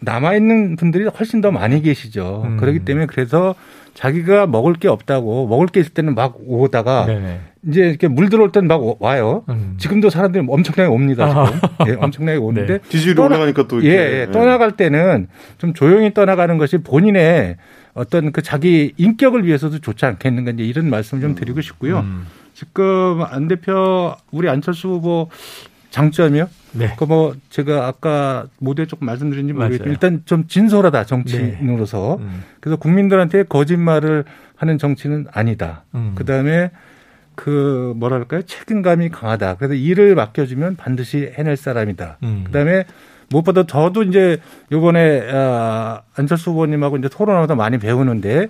Speaker 3: 남아있는 분들이 훨씬 더 많이 계시죠. 음. 그렇기 때문에 그래서 자기가 먹을 게 없다고 먹을 게 있을 때는 막 오다가 네네. 이제 이렇게 물 들어올 때는 막 와요. 음. 지금도 사람들이 엄청나게 옵니다. 지금. 예, 엄청나게 오는데 네.
Speaker 4: 지지율이 올라가니까 또
Speaker 3: 예, 예, 떠나갈 때는 좀 조용히 떠나가는 것이 본인의 어떤 그 자기 인격을 위해서도 좋지 않겠는가 이제 이런 말씀 좀 음. 드리고 싶고요. 음. 지금 안 대표 우리 안철수 후보 장점이요? 네. 그뭐 제가 아까 모두에 조금 말씀드린지 모르겠지만 일단 좀 진솔하다 정치인으로서. 네. 음. 그래서 국민들한테 거짓말을 하는 정치는 아니다. 음. 그 다음에 그 뭐랄까요 책임감이 강하다. 그래서 일을 맡겨주면 반드시 해낼 사람이다. 음. 그 다음에 무엇보다 저도 이제 요번에 아, 안철수 후보님하고 이제 토론하다 많이 배우는데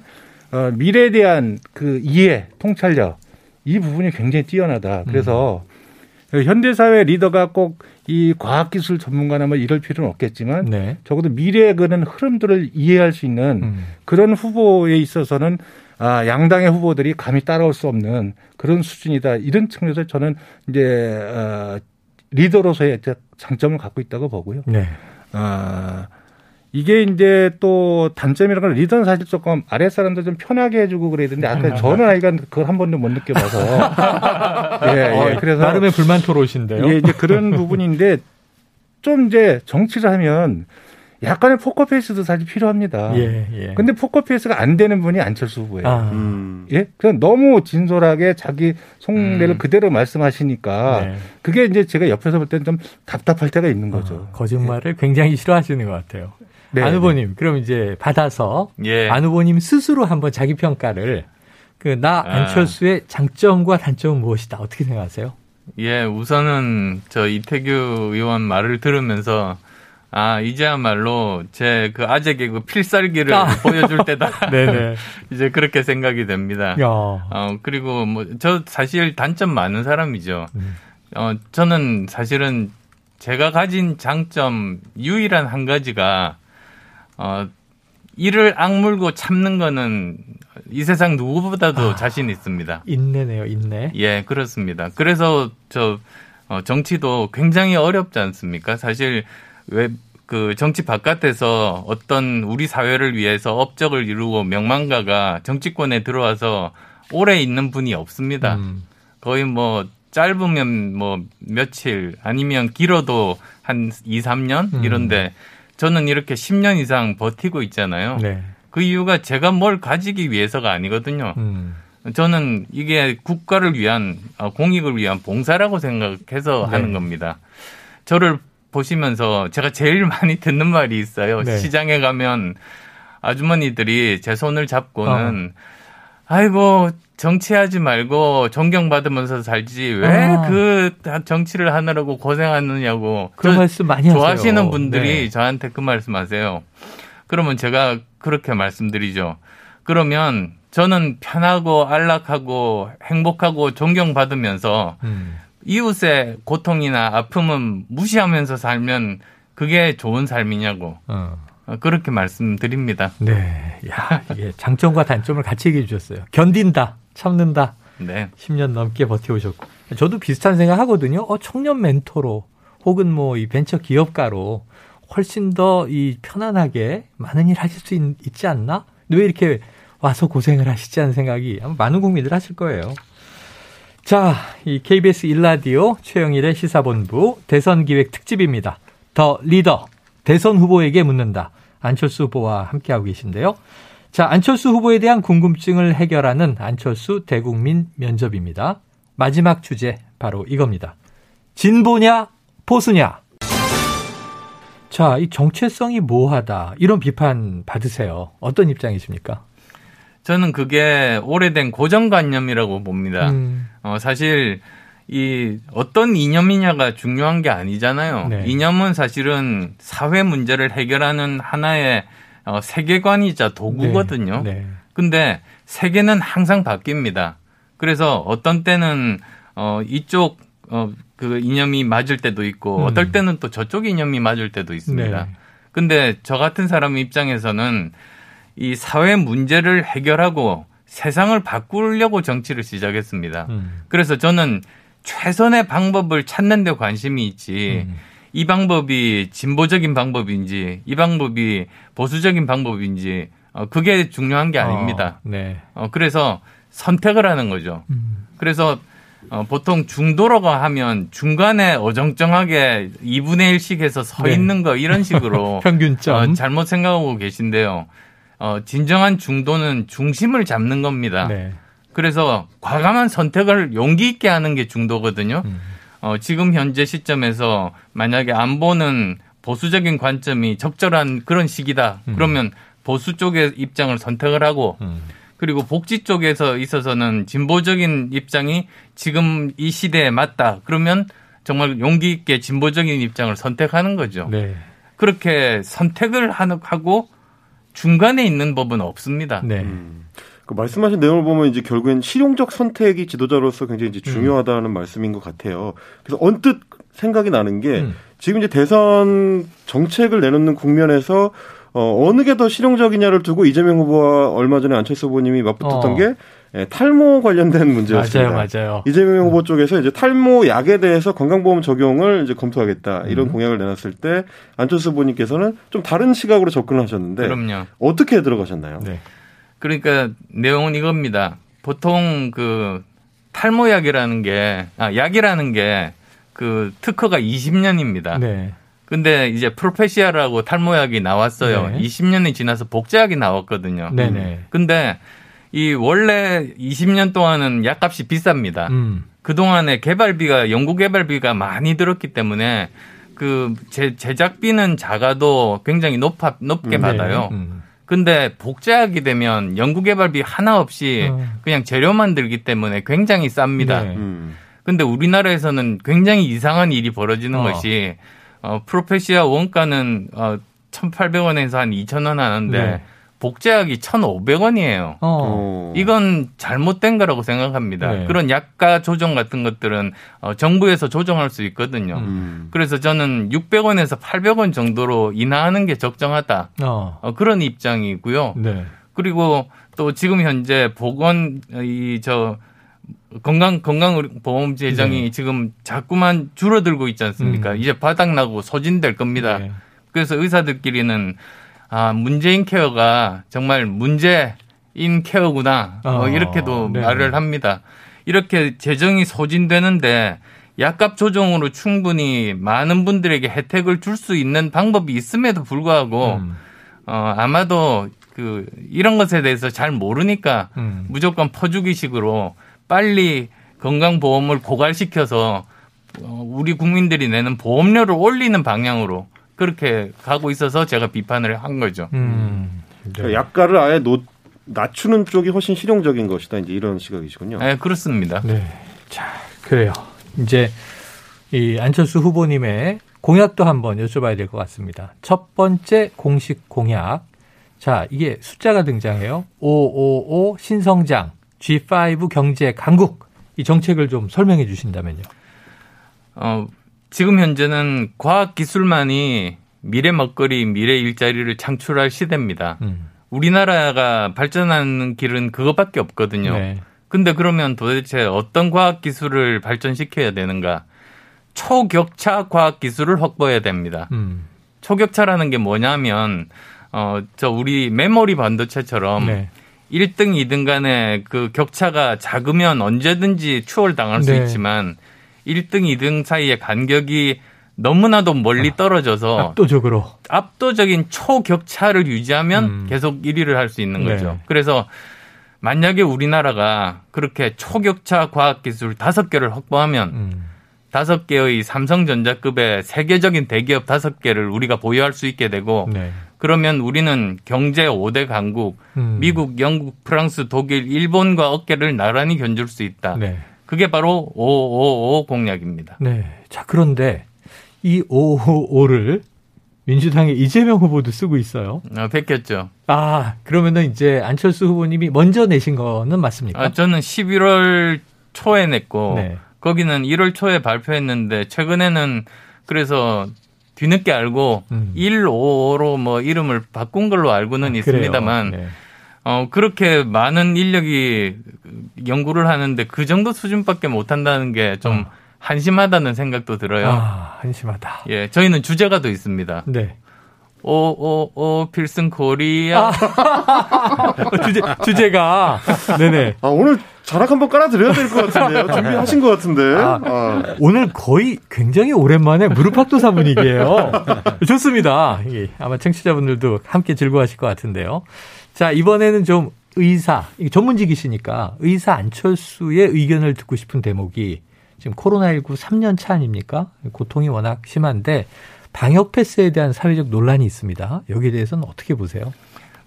Speaker 3: 어, 미래에 대한 그 이해, 통찰력 이 부분이 굉장히 뛰어나다. 그래서 음. 현대사회 리더가 꼭 이 과학기술 전문가나 뭐 이럴 필요는 없겠지만 네. 적어도 미래의 그런 흐름들을 이해할 수 있는 음. 그런 후보에 있어서는 아, 양당의 후보들이 감히 따라올 수 없는 그런 수준이다. 이런 측면에서 저는 이제 어, 리더로서의 장점을 갖고 있다고 보고요. 네. 아, 이게 이제 또 단점이라는 건 리더는 사실 조금 아래 사람들 좀 편하게 해주고 그래야 되는데 아까 저는 아이가 그걸 한 번도 못 느껴봐서 <laughs>
Speaker 1: 예, 예. 어, 그래서 나름의 불만 토로신데요.
Speaker 3: 예, 이제 그런 부분인데 좀 이제 정치를 하면 약간의 포커페이스도 사실 필요합니다. 예, 예. 근데 포커페이스가 안 되는 분이 안철수 후보예요. 아. 음. 예? 그냥 너무 진솔하게 자기 속내를 음. 그대로 말씀하시니까 네. 그게 이제 제가 옆에서 볼 때는 좀 답답할 때가 있는 거죠.
Speaker 1: 어, 거짓말을 예. 굉장히 싫어하시는 것 같아요. 네, 안 후보님, 네. 그럼 이제 받아서 예. 안 후보님 스스로 한번 자기 평가를 그나 아. 안철수의 장점과 단점은 무엇이다 어떻게 생각하세요?
Speaker 2: 예, 우선은 저 이태규 의원 말을 들으면서 아 이제야말로 제 그 아재 개그 필살기를 아. <laughs> 보여줄 때다. <laughs> 네네. <laughs> 이제 그렇게 생각이 됩니다. 야. 어 그리고 뭐 저 사실 단점 많은 사람이죠. 음. 어 저는 사실은 제가 가진 장점 유일한 한 가지가 어, 이를 악물고 참는 거는 이 세상 누구보다도 아, 자신 있습니다.
Speaker 1: 인내네요, 인내.
Speaker 2: 예, 그렇습니다. 그래서 저 어, 정치도 굉장히 어렵지 않습니까? 사실 왜 그 정치 바깥에서 어떤 우리 사회를 위해서 업적을 이루고 명망가가 정치권에 들어와서 오래 있는 분이 없습니다. 음. 거의 뭐 짧으면 뭐 며칠 아니면 길어도 한 2, 3년 음. 이런데 저는 이렇게 10년 이상 버티고 있잖아요. 네. 그 이유가 제가 뭘 가지기 위해서가 아니거든요. 음. 저는 이게 국가를 위한 어, 공익을 위한 봉사라고 생각해서 네. 하는 겁니다. 저를 보시면서 제가 제일 <laughs> 많이 듣는 말이 있어요. 네. 시장에 가면 아주머니들이 제 손을 잡고는 어. 아이고 정치하지 말고 존경받으면서 살지 왜그 아. 정치를 하느라고 고생하느냐고
Speaker 1: 그런 말씀 많이
Speaker 2: 좋아하시는
Speaker 1: 하세요.
Speaker 2: 분들이 네. 저한테 그 말씀하세요. 그러면 제가 그렇게 말씀드리죠. 그러면 저는 편하고 안락하고 행복하고 존경받으면서 음. 이웃의 고통이나 아픔은 무시하면서 살면 그게 좋은 삶이냐고. 어. 어, 그렇게 말씀드립니다.
Speaker 1: 네. 야, 이게 장점과 단점을 같이 얘기해 주셨어요. 견딘다, 참는다. 네. 10년 넘게 버텨오셨고. 저도 비슷한 생각 하거든요. 어, 청년 멘토로 혹은 뭐 이 벤처 기업가로 훨씬 더 이 편안하게 많은 일 하실 수 있, 지 않나? 왜 이렇게 와서 고생을 하시지 않은 생각이 아마 많은 국민들 하실 거예요. 자, 이 KBS 일라디오 최영일의 시사본부 대선 기획 특집입니다. 더 리더 대선 후보에게 묻는다. 안철수 후보와 함께하고 계신데요. 자, 안철수 후보에 대한 궁금증을 해결하는 안철수 대국민 면접입니다. 마지막 주제 바로 이겁니다. 진보냐 보수냐. 자, 이 정체성이 모호하다. 이런 비판 받으세요. 어떤 입장이십니까?
Speaker 2: 저는 그게 오래된 고정관념이라고 봅니다. 음. 어, 사실 이 어떤 이념이냐가 중요한 게 아니잖아요. 네. 이념은 사실은 사회 문제를 해결하는 하나의 어, 세계관이자 도구거든요. 네. 네. 근데 세계는 항상 바뀝니다. 그래서 어떤 때는 어 이쪽 어그 이념이 맞을 때도 있고 음. 어떨 때는 또 저쪽 이념이 맞을 때도 있습니다. 네. 근데 저 같은 사람 입장에서는 이 사회 문제를 해결하고 세상을 바꾸려고 정치를 시작했습니다. 음. 그래서 저는 최선의 방법을 찾는 데 관심이 있지. 음. 이 방법이 진보적인 방법인지 이 방법이 보수적인 방법인지 어, 그게 중요한 게 아닙니다. 어, 네. 어, 그래서 선택을 하는 거죠. 음. 그래서 어, 보통 중도라고 하면 중간에 어정쩡하게 2분의 1씩 해서 서 네. 있는 거 이런 식으로 <laughs>
Speaker 1: 평균점
Speaker 2: 어, 잘못 생각하고 계신데요. 어, 진정한 중도는 중심을 잡는 겁니다. 네. 그래서 과감한 선택을 용기 있게 하는 게 중도거든요. 음. 어, 지금 현재 시점에서 만약에 안보는 보수적인 관점이 적절한 그런 시기다. 음. 그러면 보수 쪽의 입장을 선택을 하고 음. 그리고 복지 쪽에서 있어서는 진보적인 입장이 지금 이 시대에 맞다. 그러면 정말 용기 있게 진보적인 입장을 선택하는 거죠. 네. 그렇게 선택을 하고 중간에 있는 법은 없습니다. 네. 음.
Speaker 4: 그 말씀하신 내용을 보면 이제 결국엔 실용적 선택이 지도자로서 굉장히 이제 중요하다는 음. 말씀인 것 같아요. 그래서 언뜻 생각이 나는 게 음. 지금 이제 대선 정책을 내놓는 국면에서 어, 어느 게 더 실용적이냐를 두고 이재명 후보와 얼마 전에 안철수 후보님이 맞붙었던 어. 게 예, 탈모 관련된 문제였습니다.
Speaker 1: 맞아요, 맞아요.
Speaker 4: 이재명 후보 쪽에서 이제 탈모 약에 대해서 건강보험 적용을 이제 검토하겠다 이런 음. 공약을 내놨을 때 안철수 후보님께서는 좀 다른 시각으로 접근하셨는데 그럼요. 어떻게 들어가셨나요? 네.
Speaker 2: 그러니까 내용은 이겁니다. 보통 그 탈모약이라는 게, 아, 약이라는 게 그 특허가 20년입니다. 네. 근데 이제 프로페시아라고 탈모약이 나왔어요. 네. 20년이 지나서 복제약이 나왔거든요. 네네. 근데 이 원래 20년 동안은 약값이 비쌉니다. 음. 그동안에 개발비가 연구 개발비가 많이 들었기 때문에 그 제, 제작비는 작아도 굉장히 높아 높게 음. 받아요. 네. 음. 근데 복제하게 되면 연구 개발비 하나 없이 음. 그냥 재료만 들기 때문에 굉장히 쌉니다. 네. 음. 근데 우리나라에서는 굉장히 이상한 일이 벌어지는 어. 것이 어, 프로페시아 원가는 어, 1,800원에서 한 2,000원 하는데 네. 복제약이 1,500원이에요. 어. 이건 잘못된 거라고 생각합니다. 네. 그런 약가 조정 같은 것들은 어, 정부에서 조정할 수 있거든요. 음. 그래서 저는 600원에서 800원 정도로 인하하는 게 적정하다. 어. 어, 그런 입장이고요. 네. 그리고 또 지금 현재 보건 이 저 건강 건강보험 재정이 네. 지금 자꾸만 줄어들고 있지 않습니까? 음. 이제 바닥나고 소진될 겁니다. 네. 그래서 의사들끼리는 아, 문재인 케어가 정말 문제인 케어구나. 뭐 어, 이렇게도 네 말을 합니다. 이렇게 재정이 소진되는데 약값 조정으로 충분히 많은 분들에게 혜택을 줄 수 있는 방법이 있음에도 불구하고 음. 어, 아마도 그 이런 것에 대해서 잘 모르니까 음. 무조건 퍼주기식으로 빨리 건강보험을 고갈시켜서 어, 우리 국민들이 내는 보험료를 올리는 방향으로 그렇게 가고 있어서 제가 비판을 한 거죠. 음.
Speaker 4: 네. 그러니까 약가를 아예 놓, 낮추는 쪽이 훨씬 실용적인 것이다. 이제 이런 시각이시군요.
Speaker 2: 네, 그렇습니다. 네.
Speaker 1: 자, 그래요. 이제 이 안철수 후보님의 공약도 한번 여쭤봐야 될 것 같습니다. 첫 번째 공식 공약. 자, 이게 숫자가 등장해요. 555 신성장, G5 경제 강국. 이 정책을 좀 설명해 주신다면요.
Speaker 2: 어, 지금 현재는 과학 기술만이 미래 먹거리, 미래 일자리를 창출할 시대입니다. 음. 우리나라가 발전하는 길은 그것밖에 없거든요. 네. 근데 그러면 도대체 어떤 과학 기술을 발전시켜야 되는가? 초격차 과학 기술을 확보해야 됩니다. 음. 초격차라는 게 뭐냐면 어 저 우리 메모리 반도체처럼 네. 1등, 2등 간의 그 격차가 작으면 언제든지 추월당할 수 네. 있지만 1등, 2등 사이의 간격이 너무나도 멀리 아, 떨어져서
Speaker 1: 압도적으로
Speaker 2: 압도적인 초격차를 유지하면 음. 계속 1위를 할 수 있는 거죠. 네. 그래서 만약에 우리나라가 그렇게 초격차 과학기술 다섯 개를 확보하면 음. 다섯 음. 개의 삼성전자급의 세계적인 대기업 다섯 개를 우리가 보유할 수 있게 되고 네. 그러면 우리는 경제 5대 강국 음. 미국, 영국, 프랑스, 독일, 일본과 어깨를 나란히 견줄 수 있다. 네. 그게 바로 555 공약입니다.
Speaker 1: 네. 자, 그런데 이 555를 민주당의 이재명 후보도 쓰고 있어요.
Speaker 2: 아, 뺏겼죠.
Speaker 1: 아, 그러면은 이제 안철수 후보님이 먼저 내신 거는 맞습니까?
Speaker 2: 아, 저는 11월 초에 냈고 네. 거기는 1월 초에 발표했는데 최근에는 그래서 뒤늦게 알고 음. 155로 뭐 이름을 바꾼 걸로 알고는 아, 있습니다만 네. 어 그렇게 많은 인력이 연구를 하는데 그 정도 수준밖에 못 한다는 게좀 어. 한심하다는 생각도 들어요.
Speaker 1: 아, 한심하다.
Speaker 2: 예, 저희는 주제가 도 있습니다.
Speaker 1: 네.
Speaker 2: 오, 오, 오, 필승 코리아.
Speaker 1: 아, <laughs> 주제, 주제가. 네네.
Speaker 4: 아, 오늘 자락 한번 깔아드려야 될 것 같은데요. <laughs> 준비하신 것 같은데. 아, 아.
Speaker 1: 오늘 거의 굉장히 오랜만에 무릎팍도사 분위기예요. 좋습니다. 아마 청취자분들도 함께 즐거워하실 것 같은데요. 자, 이번에는 좀 의사, 전문직이시니까 의사 안철수의 의견을 듣고 싶은 대목이 지금 코로나19 3년 차 아닙니까? 고통이 워낙 심한데 방역 패스에 대한 사회적 논란이 있습니다. 여기에 대해서는 어떻게 보세요?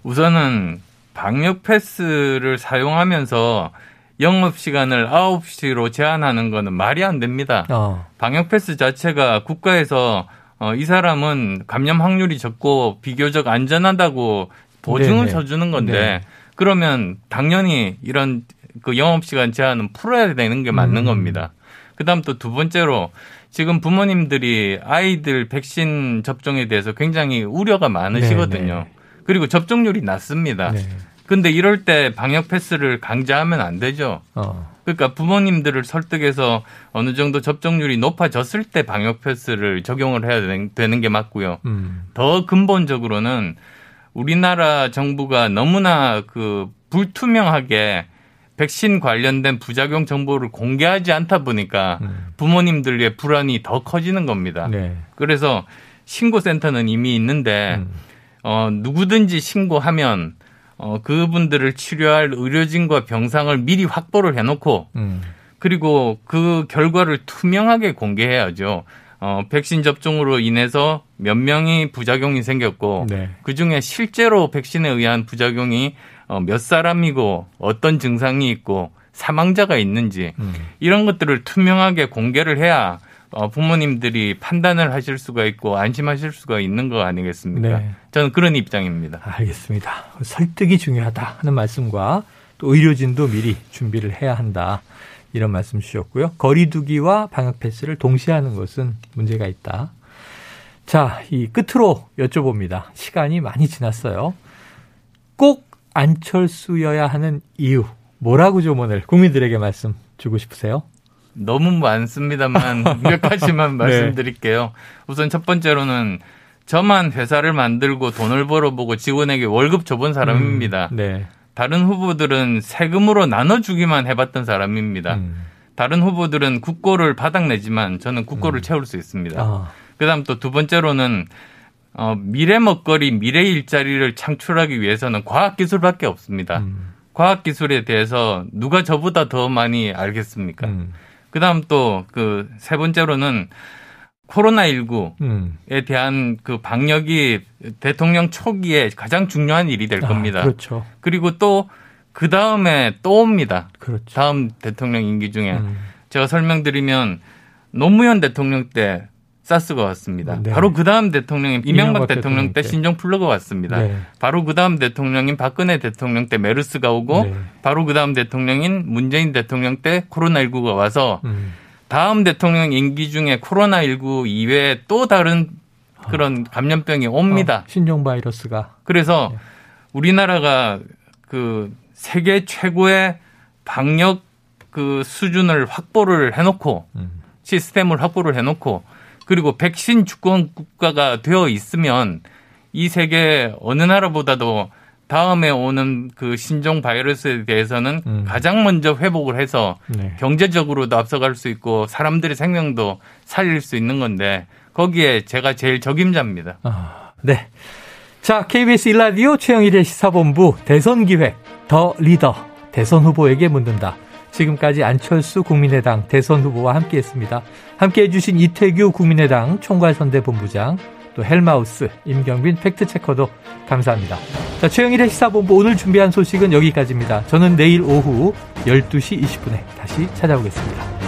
Speaker 2: 우선은 방역 패스를 사용하면서 영업 시간을 9시로 제한하는 거는 말이 안 됩니다. 어. 방역 패스 자체가 국가에서 어, 이 사람은 감염 확률이 적고 비교적 안전하다고 보증을 네네. 쳐주는 건데 네. 그러면 당연히 이런 그 영업 시간 제한은 풀어야 되는 게 맞는 음. 겁니다. 그 다음 또 두 번째로 지금 부모님들이 아이들 백신 접종에 대해서 굉장히 우려가 많으시거든요. 네, 네. 그리고 접종률이 낮습니다. 네. 근데 이럴 때 방역 패스를 강제하면 안 되죠. 어. 그러니까 부모님들을 설득해서 어느 정도 접종률이 높아졌을 때 방역 패스를 적용을 해야 되는 게 맞고요. 음. 더 근본적으로는 우리나라 정부가 너무나 그 불투명하게 백신 관련된 부작용 정보를 공개하지 않다 보니까 음. 부모님들의 불안이 더 커지는 겁니다. 네. 그래서 신고센터는 이미 있는데 음. 어, 누구든지 신고하면 어, 그분들을 치료할 의료진과 병상을 미리 확보를 해놓고 음. 그리고 그 결과를 투명하게 공개해야죠. 어, 백신 접종으로 인해서 몇 명이 부작용이 생겼고 네. 그 중에 실제로 백신에 의한 부작용이 어, 몇 사람이고 어떤 증상이 있고 사망자가 있는지 음. 이런 것들을 투명하게 공개를 해야 어, 부모님들이 판단을 하실 수가 있고 안심하실 수가 있는 거 아니겠습니까? 네. 저는 그런 입장입니다.
Speaker 1: 알겠습니다. 설득이 중요하다 하는 말씀과 또 의료진도 미리 준비를 해야 한다. 이런 말씀 주셨고요. 거리두기와 방역 패스를 동시에 하는 것은 문제가 있다. 자, 이 끝으로 여쭤봅니다. 시간이 많이 지났어요. 꼭 안철수여야 하는 이유 뭐라고 좀 오늘 국민들에게 말씀 주고 싶으세요?
Speaker 2: 너무 많습니다만 <laughs> 몇 가지만 네. 말씀드릴게요. 우선 첫 번째로는 저만 회사를 만들고 돈을 벌어보고 직원에게 월급 줘본 사람입니다. 음, 네. 다른 후보들은 세금으로 나눠주기만 해봤던 사람입니다. 음. 다른 후보들은 국고를 바닥내지만 저는 국고를 음. 채울 수 있습니다. 아. 그다음 또 두 번째로는 어, 미래 먹거리, 미래 일자리를 창출하기 위해서는 과학기술밖에 없습니다. 음. 과학기술에 대해서 누가 저보다 더 많이 알겠습니까? 음. 그 다음 또 그 세 번째로는 코로나19에 음. 대한 그 방역이 대통령 초기에 가장 중요한 일이 될 아, 겁니다.
Speaker 1: 그렇죠.
Speaker 2: 그리고 또 그 다음에 또 옵니다. 그렇죠. 다음 대통령 임기 중에 음. 제가 설명드리면 노무현 대통령 때 사스가 왔습니다. 네. 바로 그 다음 대통령인 이명박, 대통령, 대통령 때 신종 플러가 왔습니다. 네. 바로 그 다음 대통령인 박근혜 대통령 때 메르스가 오고 네. 바로 그 다음 대통령인 문재인 대통령 때 코로나19가 와서 음. 다음 대통령 임기 중에 코로나19 이외에 또 다른 그런 아. 감염병이 옵니다. 어,
Speaker 1: 신종 바이러스가.
Speaker 2: 그래서 네. 우리나라가 그 세계 최고의 방역 그 수준을 확보를 해놓고 음. 시스템을 확보를 해놓고 그리고 백신 주권 국가가 되어 있으면 이 세계 어느 나라보다도 다음에 오는 그 신종 바이러스에 대해서는 음. 가장 먼저 회복을 해서 네. 경제적으로도 앞서갈 수 있고 사람들의 생명도 살릴 수 있는 건데 거기에 제가 제일 적임자입니다.
Speaker 1: 아, 네. 자, KBS 일라디오 최영일의 시사본부 대선 기획 더 리더 대선 후보에게 묻는다. 지금까지 안철수 국민의당 대선 후보와 함께했습니다. 함께해 주신 이태규 국민의당 총괄선대본부장, 또 헬마우스, 임경빈 팩트체커도 감사합니다. 자, 최영일의 시사본부 오늘 준비한 소식은 여기까지입니다. 저는 내일 오후 12시 20분에 다시 찾아오겠습니다.